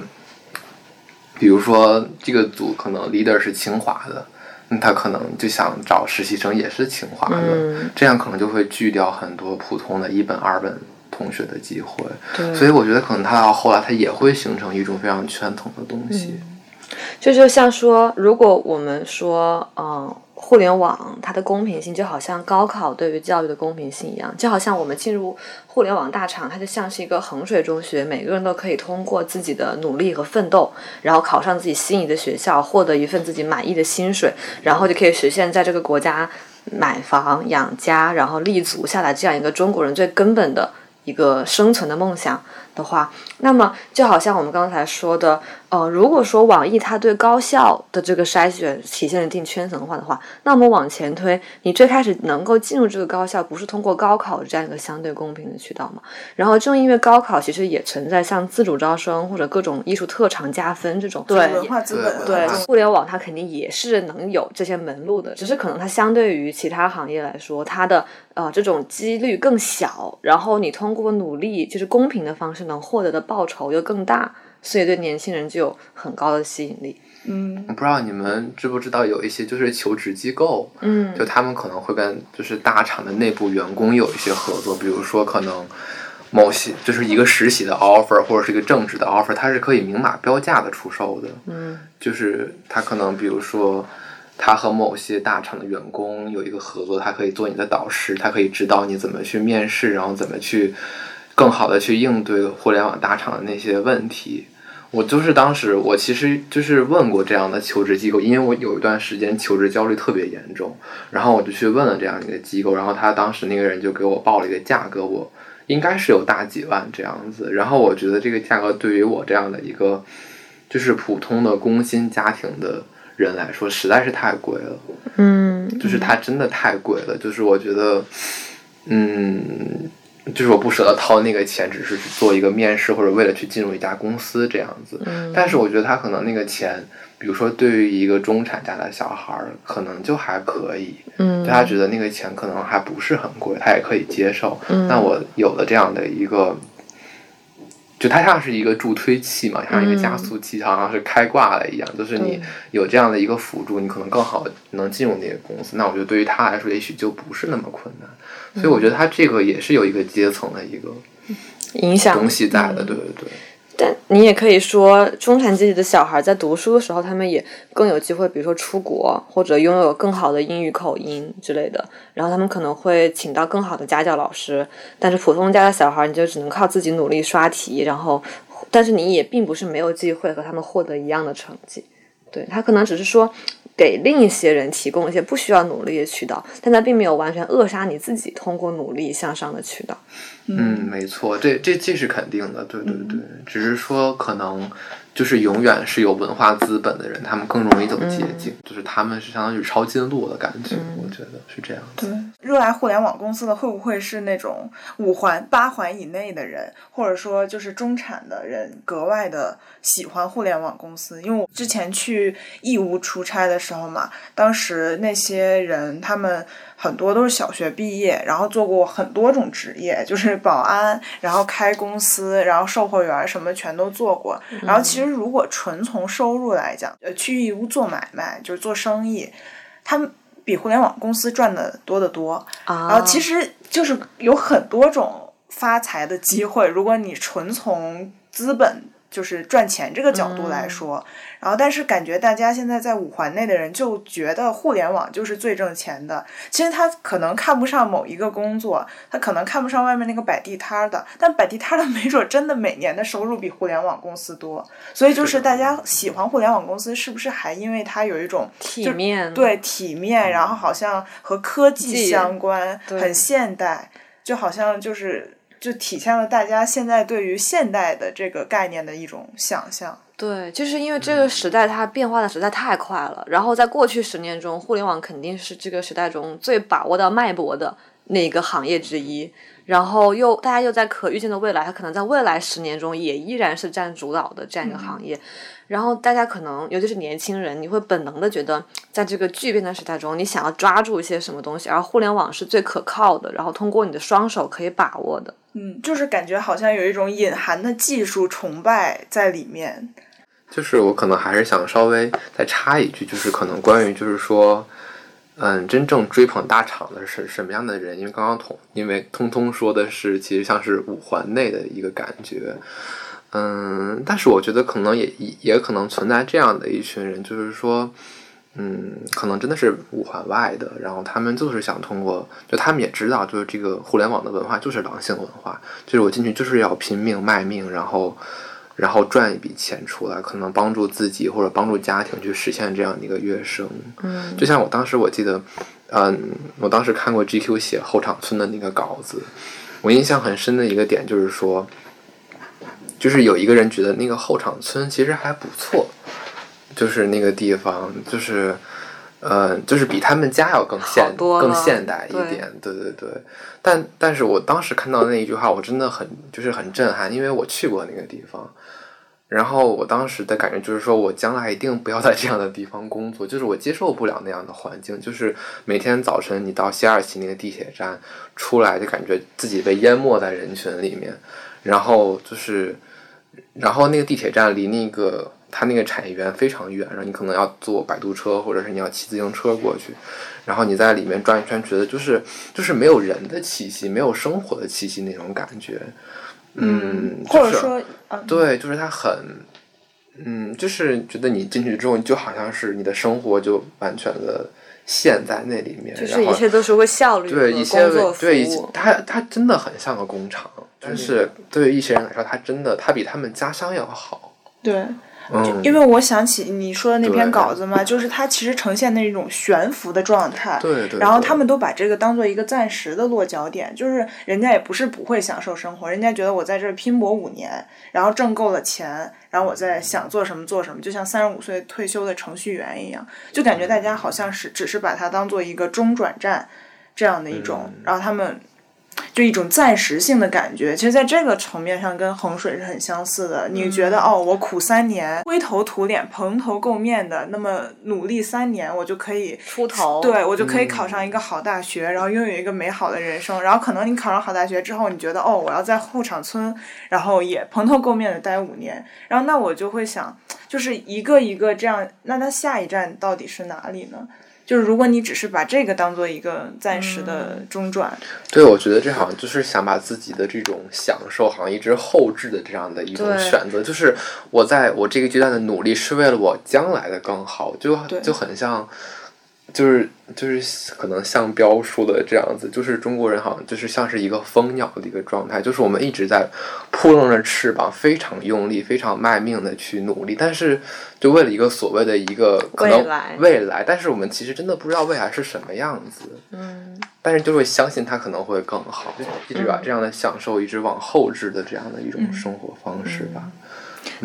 比如说这个组可能 leader 是清华的，那他可能就想找实习生也是清华的，这样可能就会拒掉很多普通的一本二本同学的机会。对，所以我觉得可能他到后来他也会形成一种非常圈层的东西。这就像说，如果我们说，嗯。互联网它的公平性就好像高考对于教育的公平性一样，就好像我们进入互联网大厂，它就像是一个衡水中学，每个人都可以通过自己的努力和奋斗，然后考上自己心仪的学校，获得一份自己满意的薪水，然后就可以实现在这个国家买房养家，然后立足下来这样一个中国人最根本的一个生存的梦想。的话，那么就好像我们刚才说的，呃，如果说网易它对高校的这个筛选体现了一定圈层化的话，那我们往前推，你最开始能够进入这个高校，不是通过高考这样一个相对公平的渠道吗？然后正因为高考其实也存在像自主招生或者各种艺术特长加分这种，对文化资本的对互联网它肯定也是能有这些门路的，只是可能它相对于其他行业来说，它的呃这种几率更小，然后你通过努力就是公平的方式能获得的报酬又更大，所以对年轻人就有很高的吸引力。嗯我不知道你们知不知道有一些就是求职机构，嗯就他们可能会跟就是大厂的内部员工有一些合作，比如说可能某些就是一个实习的 offer 或者是一个正职的 offer，它是可以明码标价的出售的。嗯就是他可能比如说他和某些大厂的员工有一个合作，他可以做你的导师，他可以指导你怎么去面试，然后怎么去更好的去应对互联网大厂的那些问题。我就是当时，我其实就是问过这样的求职机构，因为我有一段时间求职焦虑特别严重，然后我就去问了这样一个机构，然后他当时那个人就给我报了一个价格，我应该是有大几万这样子，然后我觉得这个价格对于我这样的一个就是普通的工薪家庭的人来说，实在是太贵了，嗯就是它真的太贵了，就是我觉得，嗯。就是我不舍得掏那个钱，只是去做一个面试，或者为了去进入一家公司这样子。嗯但是我觉得他可能那个钱，比如说对于一个中产家的小孩儿，可能就还可以，他觉得那个钱可能还不是很贵，他也可以接受。嗯那我有了这样的一个，就它像是一个助推器嘛，像一个加速器，好像是开挂了一样，就是你有这样的一个辅助，你可能更好能进入那个公司。那我觉得对于他来说，也许就不是那么困难。所以我觉得他这个也是有一个阶层的一个影响东西在的，对对对。但你也可以说，中产阶级的小孩在读书的时候，他们也更有机会，比如说出国，或者拥有更好的英语口音之类的。然后他们可能会请到更好的家教老师。但是普通家的小孩，你就只能靠自己努力刷题，然后，但是你也并不是没有机会和他们获得一样的成绩。对他可能只是说给另一些人提供一些不需要努力的渠道，但他并没有完全扼杀你自己通过努力向上的渠道。嗯，没错，这这这是肯定的，对对对，只是说可能就是永远是有文化资本的人，他们更容易走捷径，就是他们是相当于抄近路的感觉，我觉得是这样子。对，热爱互联网公司的会不会是那种五环、八环以内的人，或者说就是中产的人格外的喜欢互联网公司？因为我之前去义乌出差的时候嘛，当时那些人他们很多都是小学毕业，然后做过很多种职业，就是保安，然后开公司，然后售货员什么全都做过。然后其实如果纯从收入来讲，呃，去义乌做买卖就是做生意，他们比互联网公司赚的多得多。啊，然后其实就是有很多种发财的机会，如果你纯从资本就是赚钱这个角度来说，然后但是感觉大家现在在五环内的人就觉得互联网就是最挣钱的，其实他可能看不上某一个工作，他可能看不上外面那个摆地摊儿的，但摆地摊儿的没准真的每年的收入比互联网公司多，所以就是大家喜。欢互联网公司，是不是还因为它有一种体面，对体面，然后好像和科技技相关，很现代，就好像就是就体现了大家现在对于现代的这个概念的一种想象。对，就是因为这个时代它变化的实在太快了，然后在过去十年中，互联网肯定是这个时代中最把握到脉搏的那个行业之一。然后又大家又在可预见的未来，它可能在未来十年中也依然是占主导的这样一个行业。然后大家可能，尤其是年轻人，你会本能的觉得，在这个巨变的时代中，你想要抓住一些什么东西，而互联网是最可靠的，然后通过你的双手可以把握的。嗯，就是感觉好像有一种隐含的技术崇拜在里面。就是我可能还是想稍微再插一句，就是可能关于就是说，嗯，真正追捧大厂的是什么样的人？因为刚刚通，因为通通说的是其实像是五环内的一个感觉，嗯，但是我觉得可能也也可能存在这样的一群人，就是说。嗯，可能真的是五环外的，然后他们就是想通过，就他们也知道，就是这个互联网的文化就是狼性文化，就是我进去就是要拼命卖命，然后然后赚一笔钱出来，可能帮助自己或者帮助家庭去实现这样的一个跃升。嗯就像我当时我记得，嗯，我当时看过 GQ 写后场村的那个稿子，我印象很深的一个点就是说，就是有一个人觉得那个后场村其实还不错，就是那个地方，就是，呃，就是比他们家要更现更现代一对点，对对对。但但是我当时看到那一句话，我真的很就是很震撼，因为我去过那个地方。然后我当时的感觉就是说，我将来一定不要在这样的地方工作，就是我接受不了那样的环境，就是每天早晨你到西二旗那个地铁站出来，就感觉自己被淹没在人群里面，然后就是，然后那个地铁站离那个它那个产业园非常远，然后你可能要坐摆渡车，或者是你要骑自行车过去，然后你在里面转一圈，觉得就是就是没有人的气息，没有生活的气息那种感觉，嗯，就是或者说，嗯，对，就是它很，嗯，就是觉得你进去之后，你就好像是你的生活就完全的陷在那里面，就是一然后切都是为效率对一些对一些。它它真的很像个工厂，但是对于一些人来说，它真的它比他们家乡要好，对，嗯，因为我想起你说的那篇稿子嘛，就是它其实呈现那种悬浮的状态。对对，对。然后他们都把这个当做一个暂时的落脚点，就是人家也不是不会享受生活，人家觉得我在这儿拼搏五年，然后挣够了钱，然后我再想做什么做什么，就像三十五岁退休的程序员一样，就感觉大家好像是只是把它当做一个中转站这样的一种，嗯。然后他们就一种暂时性的感觉。其实，在这个层面上跟衡水是很相似的。你觉得、哦，我苦三年，灰头土脸、蓬头垢面的，那么努力三年，我就可以出头对我就可以考上一个好大学，然后拥有一个美好的人生。然后可能你考上好大学之后，你觉得哦，我要在后场村，然后也蓬头垢面的待五年。然后那我就会想，就是一个一个这样，那它下一站到底是哪里呢？就是如果你只是把这个当做一个暂时的中转，对，我觉得这好像就是想把自己的这种享受，好像一直后置的这样的一种选择，就是我在我这个阶段的努力是为了我将来的更好，就就很像，就是就是可能像标书的这样子，就是中国人好像就是像是一个蜂鸟的一个状态，就是我们一直在扑棱着翅膀，非常用力、非常卖命的去努力，但是就为了一个所谓的一个可能未来未来，但是我们其实真的不知道未来是什么样子。嗯，但是就会相信它可能会更好，就一直把这样的享受一直往后置的这样的一种生活方式吧。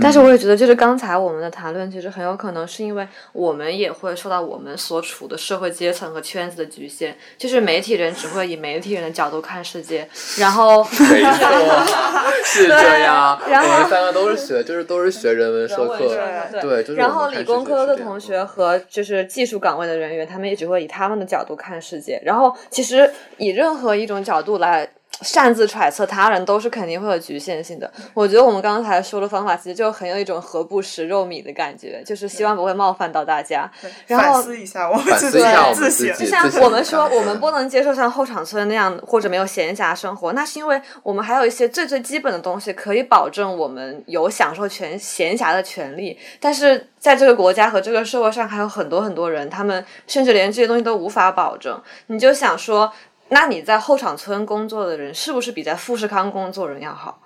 但是我也觉得，就是刚才我们的谈论，其实很有可能是因为我们也会受到我们所处的社会阶层和圈子的局限，就是媒体人只会以媒体人的角度看世界，然后没错，是这样。然后我们三个都是学，就是都是学人文社科，对对，就是然后理工科的同学和就是技术岗位的人员，他们也只会以他们的角度看世界。然后其实以任何一种角度来擅自揣测他人，都是肯定会有局限性的。我觉得我们刚才说的方法，其实就很有一种何不食肉糜的感觉，就是希望不会冒犯到大家。然后反思一下我们自己自省。们自己，就像我们说，我们不能接受像后场村那样或者没有闲暇生活，那是因为我们还有一些最最基本的东西可以保证我们有享受权闲暇的权利。但是在这个国家和这个社会上，还有很多很多人，他们甚至连这些东西都无法保证。你就想说，那你在后场村工作的人，是不是比在富士康工作人要好？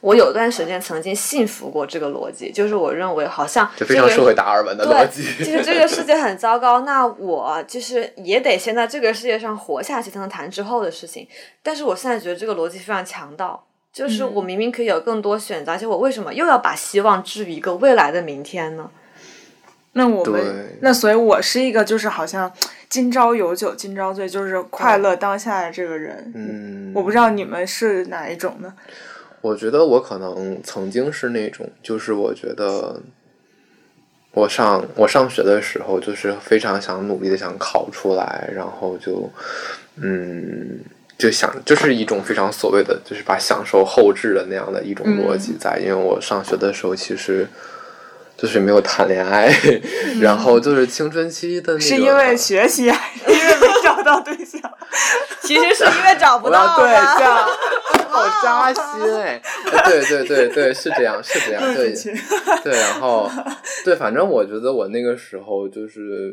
我有段时间曾经信服过这个逻辑，就是我认为好像就非常这个社会达尔文的逻，辑。其实这个世界很糟糕，那我就是也得先在这个世界上活下去，才能谈之后的事情。但是我现在觉得这个逻辑非常强盗，就是我明明可以有更多选择，而且我为什么又要把希望置于一个未来的明天呢？那我们那所以，我是一个就是好像今朝有酒今朝醉，就是快乐当下的这个人。嗯，我不知道你们是哪一种呢？我觉得我可能曾经是那种，就是我觉得我上我上学的时候，就是非常想努力的想考出来，然后就嗯。就想就是一种非常所谓的，就是把享受后置的那样的一种逻辑在。因为我上学的时候，其实就是没有谈恋爱，然后就是青春期的那个，是因为学习，还是因为没 找到对象？其实是因为找不到对象，好扎心哎！对对对对，是这样是这样，对对，然后对，反正我觉得我那个时候就是。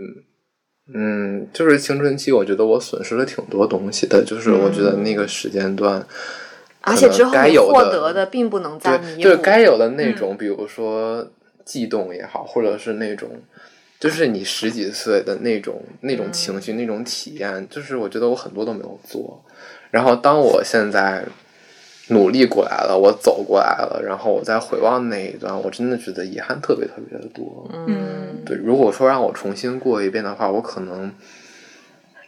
嗯，就是青春期，我觉得我损失了挺多东西的。就是我觉得那个时间段，而且之后该有获得的并不能再对，弥补。就是该有的那种，比如说悸动也好，或者是那种，就是你十几岁的那种那种情绪、那种体验，就是我觉得我很多都没有做。然后当我现在努力过来了，我走过来了，然后我再回望那一段，我真的觉得遗憾特别特别的多。嗯对，如果说让我重新过一遍的话，我可能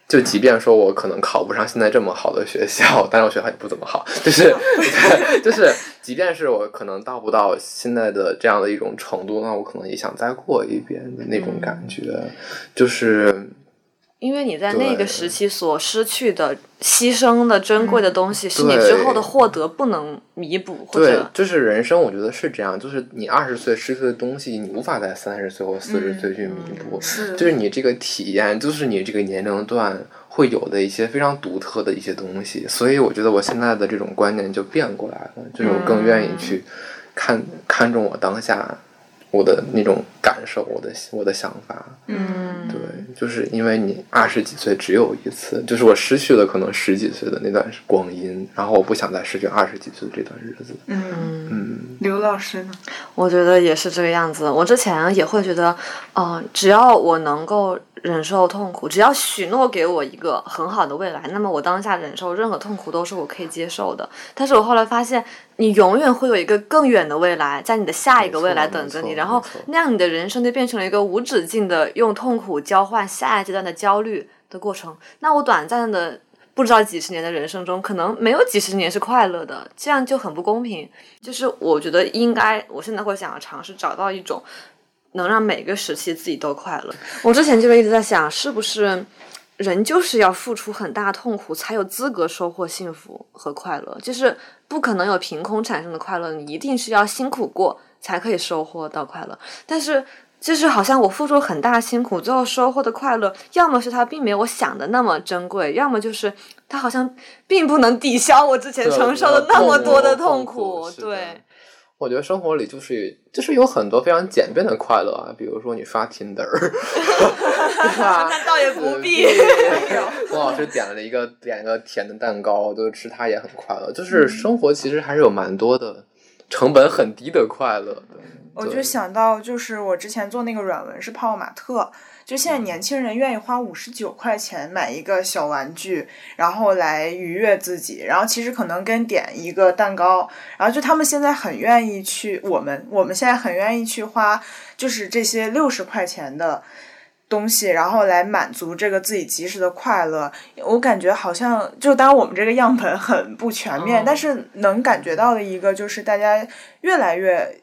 就即便说我可能考不上现在这么好的学校，但是我学校也不怎么好，就是对 就是即便是我可能到不到现在的这样的一种程度，那我可能也想再过一遍的那种感觉，就是因为你在那个时期所失去的、牺牲的珍贵的东西，是你之后的获得不能弥补，或对者，就是人生，我觉得是这样，就是你二十岁失去的东西，你无法在三十岁或四十岁去弥补，是。就是你这个体验，就是你这个年龄段会有的一些非常独特的一些东西，所以我觉得我现在的这种观念就变过来了，就是我更愿意去看看重我当下我的那种感受，我的我的想法，嗯，对，就是因为你二十几岁只有一次，就是我失去了可能十几岁的那段光阴，然后我不想再失去二十几岁的这段日子。嗯，嗯，刘老师呢？我觉得也是这个样子。我之前也会觉得，嗯、只要我能够忍受痛苦，只要许诺给我一个很好的未来，那么我当下忍受任何痛苦都是我可以接受的。但是我后来发现，你永远会有一个更远的未来，在你的下一个未来等着你，然后那样你的人生就变成了一个无止境的用痛苦交换下一阶段的焦虑的过程。那我短暂的。不知道几十年的人生中，可能没有几十年是快乐的，这样就很不公平。就是我觉得应该，我现在会想要尝试找到一种能让每个时期自己都快乐。我之前就是一直在想，是不是人就是要付出很大痛苦，才有资格收获幸福和快乐？就是不可能有凭空产生的快乐，你一定是要辛苦过才可以收获到快乐。但是。就是好像我付出很大辛苦，最后收获的快乐，要么是它并没有我想的那么珍贵，要么就是它好像并不能抵消我之前承受的那么多的痛苦。对，我觉得生活里就是就是有很多非常简便的快乐啊，比如说你刷 Tinder，对吧？那倒也不必。龚老师点了一个点个甜的蛋糕，就是吃它也很快乐。就是生活其实还是有蛮多的成本很低的快乐的。我就想到，就是我之前做那个软文是泡泡玛特，就现在年轻人愿意花五十九块钱买一个小玩具，然后来愉悦自己，然后其实可能跟点一个蛋糕，然后就他们现在很愿意去，我们我们现在很愿意去花，就是这些六十块钱的。东西，然后来满足这个自己及时的快乐。我感觉好像，就当然我们这个样本很不全面，嗯但是能感觉到的一个就是大家越来越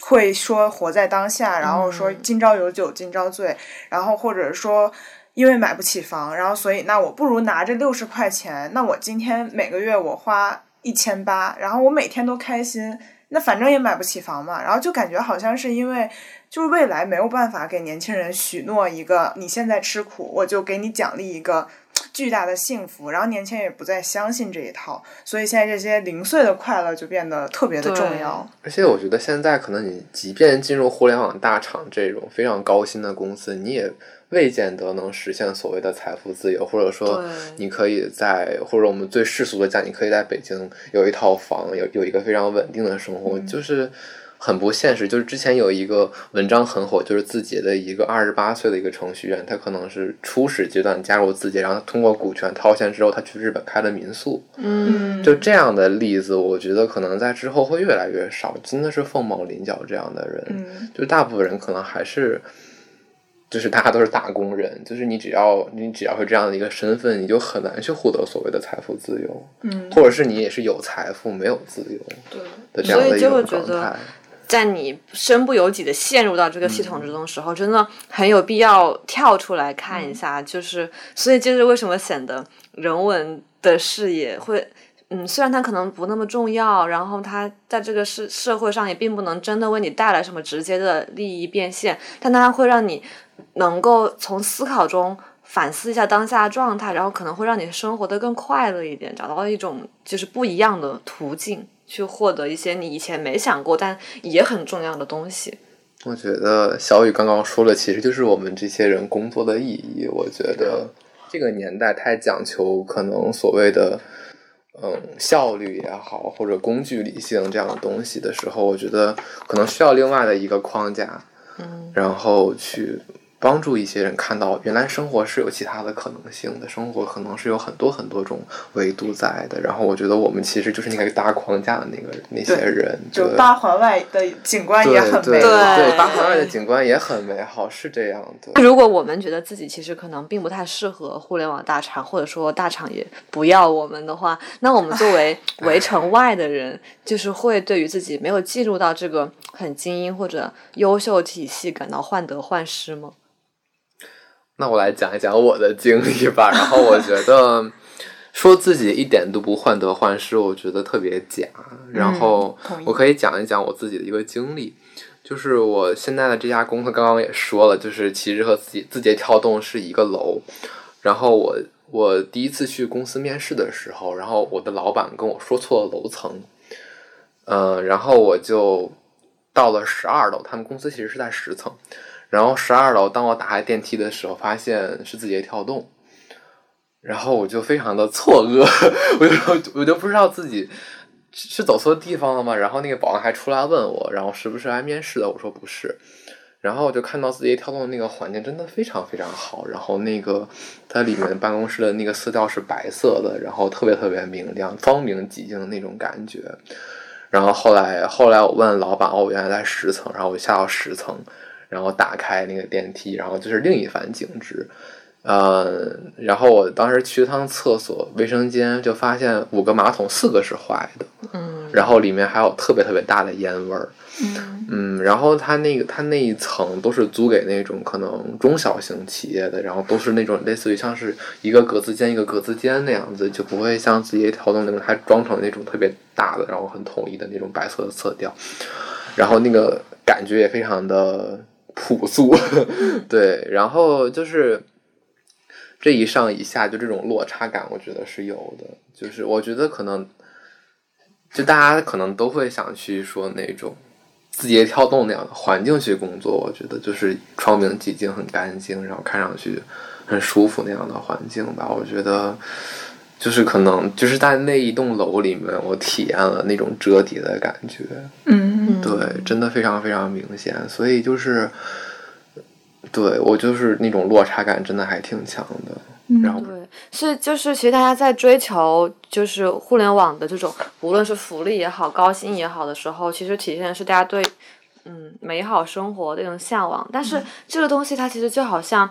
会说活在当下，然后说今朝有酒今朝醉，然后或者说。因为买不起房，然后所以那我不如拿这六十块钱，那我今天每个月我花一千八，然后我每天都开心，那反正也买不起房嘛，然后就感觉好像是因为就是未来没有办法给年轻人许诺一个你现在吃苦，我就给你奖励一个 巨大的幸福，然后年轻人也不再相信这一套，所以现在这些零碎的快乐就变得特别的重要。而且我觉得现在可能你即便进入互联网大厂这种非常高薪的公司，你也未见得能实现所谓的财富自由，或者说你可以在或者我们最世俗的讲，你可以在北京有一套房，有有一个非常稳定的生活，就是。很不现实，就是之前有一个文章很火，就是字节的一个二十八岁的一个程序员，他可能是初始阶段加入字节，然后通过股权套现之后，他去日本开了民宿，嗯，就这样的例子，我觉得可能在之后会越来越少，真的是凤毛麟角这样的人。嗯，就大部分人可能还是，就是大家都是打工人，就是你只要你只要是这样的一个身份，你就很难去获得所谓的财富自由，嗯或者是你也是有财富没有自由对。的这样的一种状态。在你身不由己的陷入到这个系统之中的时候，真的很有必要跳出来看一下。就是，所以就是为什么显得人文的视野会，嗯，虽然它可能不那么重要，然后它在这个社社会上也并不能真的为你带来什么直接的利益变现，但它会让你能够从思考中反思一下当下的状态，然后可能会让你生活的更快乐一点，找到一种就是不一样的途径。去获得一些你以前没想过但也很重要的东西。我觉得小雨刚刚说的，其实就是我们这些人工作的意义。我觉得这个年代太讲求可能所谓的嗯效率也好，或者工具理性这样的东西的时候，我觉得可能需要另外的一个框架，嗯，然后去帮助一些人看到，原来生活是有其他的可能性的，生活可能是有很多很多种维度在的。然后我觉得我们其实就是那个搭框架的那个那些人，就对八环外的景观也很对美对好。对，大环外的景观也很美好，是这样的。如果我们觉得自己其实可能并不太适合互联网大厂，或者说大厂也不要我们的话，那我们作为 围城外的人，就是会对于自己没有进入到这个很精英或者优秀体系感到患得患失吗？那我来讲一讲我的经历吧。然后我觉得说自己一点都不患得患失，我觉得特别假。然后我可以讲一讲我自己的一个经历，就是我现在的这家公司刚刚也说了，就是其实和字节字节跳动是一个楼。然后我我第一次去公司面试的时候，然后我的老板跟我说错了楼层，嗯、然后我就到了十二楼，他们公司其实是在十层。然后十二楼，当我打开电梯的时候，发现是字节跳动，然后我就非常的错愕，我就我就不知道自己是走错地方了吗？然后那个保安还出来问我，然后是不是来面试的？我说不是。然后我就看到字节跳动的那个环境真的非常非常好，然后那个它里面办公室的那个色调是白色的，然后特别特别明亮，光明寂静的那种感觉。然后后来后来我问老板，哦，我原来在十层，然后我下到十层，然后打开那个电梯，然后就是另一番景致。呃，然后我当时去了趟厕所，卫生间就发现五个马桶四个是坏的，嗯，然后里面还有特别特别大的烟味儿。嗯嗯，然后它那个它那一层都是租给那种可能中小型企业的，然后都是那种类似于像是一个格子间一个格子间那样子，就不会像字节跳动那种它装成那种特别大的，然后很统一的那种白色的色调，然后那个感觉也非常的朴素，对，然后就是这一上一下就这种落差感，我觉得是有的，就是我觉得可能就大家可能都会想去说那种。字节跳动那样的环境去工作，我觉得就是窗明几净、很干净，然后看上去很舒服那样的环境吧。我觉得就是可能就是在那一栋楼里面，我体验了那种折叠的感觉，嗯对，真的非常非常明显。所以就是对我就是那种落差感真的还挺强的。然后对，是就是其实大家在追求就是互联网的这种，无论是福利也好、高薪也好的时候，其实体现的是大家对嗯美好生活的一种向往。但是这个东西它其实就好像，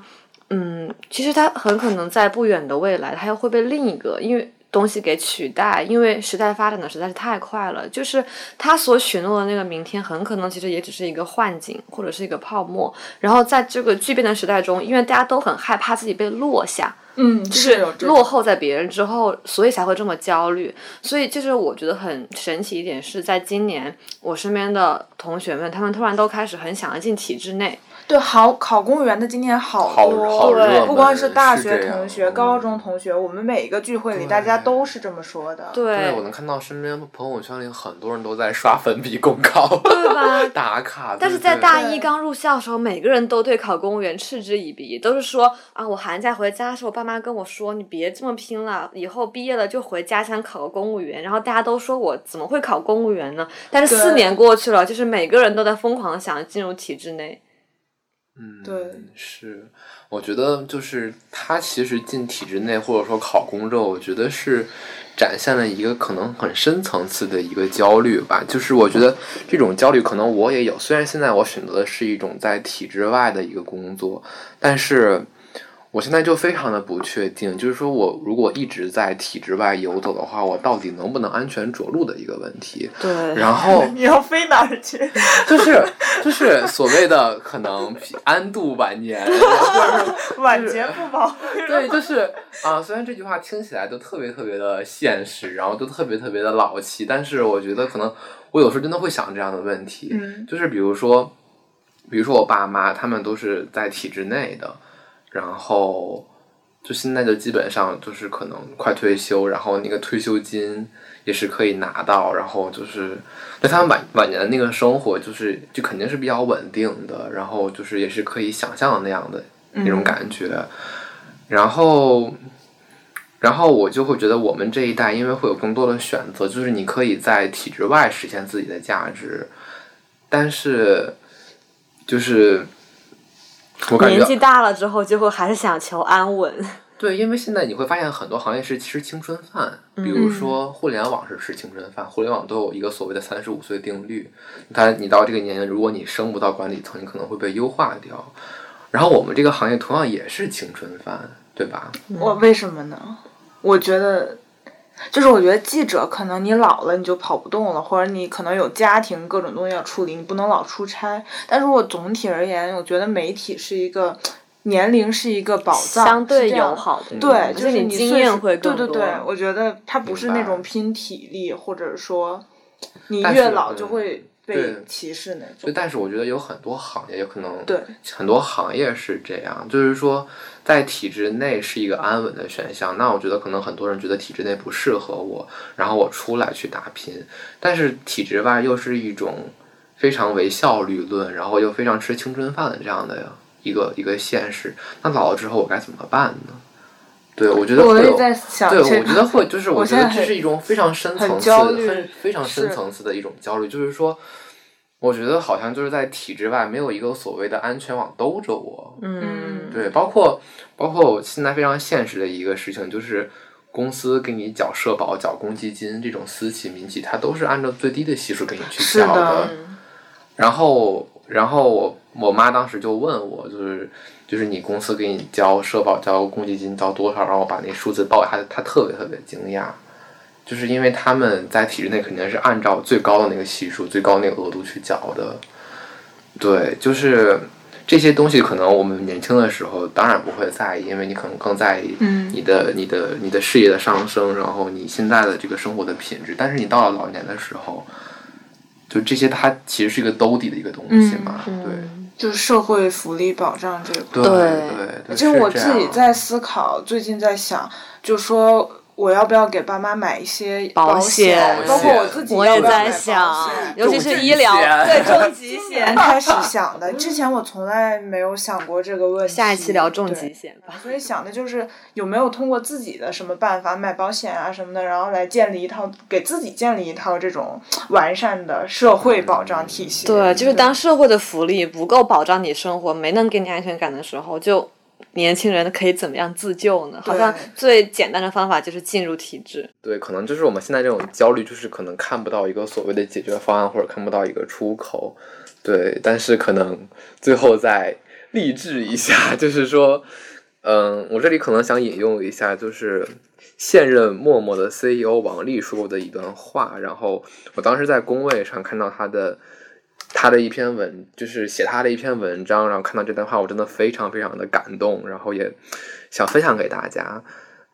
嗯，其实它很可能在不远的未来，它又会被另一个因为。东西给取代，因为时代发展的实在是太快了，就是他所许诺的那个明天，很可能其实也只是一个幻境或者是一个泡沫。然后在这个巨变的时代中，因为大家都很害怕自己被落下，嗯，就是落后在别人之后，所以才会这么焦虑。所以就是我觉得很神奇一点是在今年，我身边的同学们，他们突然都开始很想要进体制内。对，好考公务员的今年好好多，好热不光是大学同学、嗯高中同学，我们每一个聚会里，大家都是这么说的。对，我能看到身边朋友圈里很多人都在刷粉笔公告，对吧 打卡。但是对对在大一刚入校的时候，每个人都对考公务员嗤之以鼻，都是说啊，我寒假回家的时候，我爸妈跟我说，你别这么拼了，以后毕业了就回家乡考个公务员。然后大家都说我怎么会考公务员呢？但是四年过去了，就是每个人都在疯狂的想进入体制内。嗯，对，是，我觉得就是他其实进体制内或者说考公之后，我觉得是展现了一个可能很深层次的一个焦虑吧。就是我觉得这种焦虑可能我也有，虽然现在我选择的是一种在体制外的一个工作，但是。我现在就非常的不确定，就是说我如果一直在体制外游走的话，我到底能不能安全着陆的一个问题。对，然后 你要飞哪儿去？就是就是所谓的可能安度晚年，或者是 晚节不保。对，就是啊、虽然这句话听起来都特别特别的现实，然后都特别特别的老气，但是我觉得可能我有时候真的会想这样的问题，嗯就是比如说，比如说我爸妈他们都是在体制内的，然后就现在就基本上就是可能快退休，然后那个退休金也是可以拿到，然后就是对他们晚晚年的那个生活，就是就肯定是比较稳定的，然后就是也是可以想象的那样的那种感觉，然后。然后我就会觉得，我们这一代因为会有更多的选择，就是你可以在体制外实现自己的价值，但是就是我感觉年纪大了之后，就会还是想求安稳。对，因为现在你会发现很多行业是吃青春饭，比如说互联网是吃青春饭，互联网都有一个所谓的三十五岁定律，但你到这个年龄，如果你升不到管理层，你可能会被优化掉。然后我们这个行业同样也是青春饭，对吧？我为什么呢？我觉得，就是我觉得记者可能你老了你就跑不动了，或者你可能有家庭各种东西要处理，你不能老出差。但是我总体而言，我觉得媒体是一个年龄是一个宝藏，相对友好的，对，就是你经验会更多。对对对，我觉得它不是那种拼体力，或者说你越老就嗯会被对歧视那对，种。但是我觉得有很多行业有可能，对，很多行业是这样，就是说在体制内是一个安稳的选项。那我觉得可能很多人觉得体制内不适合我，然后我出来去打拼。但是体制外又是一种非常唯效率论，然后又非常吃青春饭的这样的一个一个现实。那老了之后我该怎么办呢？对，我觉得会有。我在想对，我觉得会，就是我我觉得这是一种非常深层很次、焦虑很非常深层次的一种焦虑，就是说，我觉得好像就是在体制外没有一个所谓的安全网兜着我。嗯，对，包括包括我现在非常现实的一个事情，就是公司给你缴社保、缴公积金这种私企、民企，它都是按照最低的系数给你去是缴的然后，然后我我妈当时就问我，就是就是你公司给你交社保、交公积金交多少？然后把那数字报给他，他特别特别惊讶，就是因为他们在体制内肯定是按照最高的那个系数、最高那个额度去缴的。对，就是这些东西，可能我们年轻的时候当然不会在意，因为你可能更在意嗯你的、你的、你的事业的上升，然后你现在的这个生活的品质。但是你到了老年的时候，就这些，它其实是一个兜底的一个东西嘛。嗯对就是社会福利保障这一块。对对对对，其实我自己在思考，最近在想，就说我要不要给爸妈买一些保险，包括我自己我也在想，尤其是医疗，对重疾 险。开始 想的，之前我从来没有想过这个问题。下一期聊重疾险吧。所以想的就是有没有通过自己的什么办法买保险啊什么的，然后来建立一套给自己建立一套这种完善的社会保障体系。对，就是当社会的福利不够保障你生活，没能给你安全感的时候，就年轻人可以怎么样自救呢？好像最简单的方法就是进入体制。对，可能就是我们现在这种焦虑，就是可能看不到一个所谓的解决方案，或者看不到一个出口。对，但是可能最后再励志一下，就是说，嗯，我这里可能想引用一下，就是现任陌陌的 CEO 王丽说过的一段话。然后我当时在工位上看到他的他的一篇文，就是写他的一篇文章，然后看到这段话，我真的非常非常的感动，然后也想分享给大家。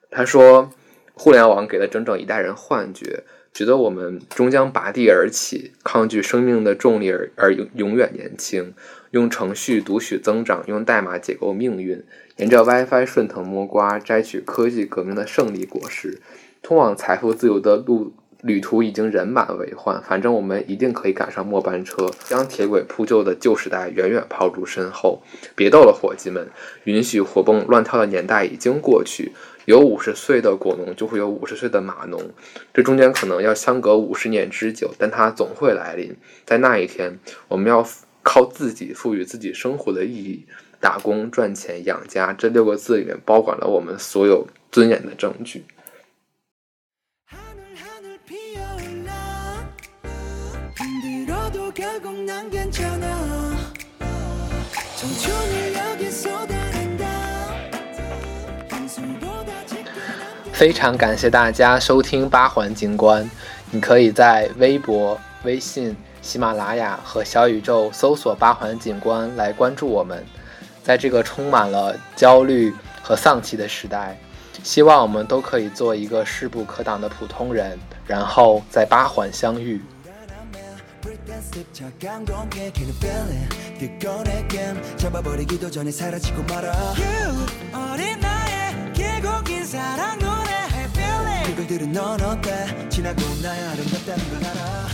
他说，互联网给了整整一代人幻觉，觉得我们终将拔地而起，抗拒生命的重力而而永永远年轻，用程序读取增长，用代码解构命运，沿着 WiFi 顺藤摸瓜，摘取科技革命的胜利果实，通往财富自由的路。旅途已经人满为患，反正我们一定可以赶上末班车，将铁轨铺就的旧时代远远抛诸身后。别逗了，伙计们，允许活蹦乱跳的年代已经过去，有五十岁的果农，就会有五十岁的码农，这中间可能要相隔五十年之久，但它总会来临。在那一天，我们要靠自己赋予自己生活的意义，打工赚钱养家。这六个字里面包管了我们所有尊严的证据。결국 난 괜찮아 청춘을 여기 쏟아낸다 한술보다 짙게 남겨 非常感谢大家收听八环景观，你可以在微博、微信、喜马拉雅和小宇宙搜索“八环景观”来关注我们。在这个充满了焦虑和丧气的时代，希望我们都可以做一个势不可挡的普通人，然后在八环相遇。 Breakdance 착한 공기 Can you feel it 뜨거운 게임 잡아버리기도 전에 사라지고 말아. You 어린 나의 길고 긴 사랑 노래 I feel it 그걸 들은 넌 어때? 지나고 나야 아름답다는 걸 알아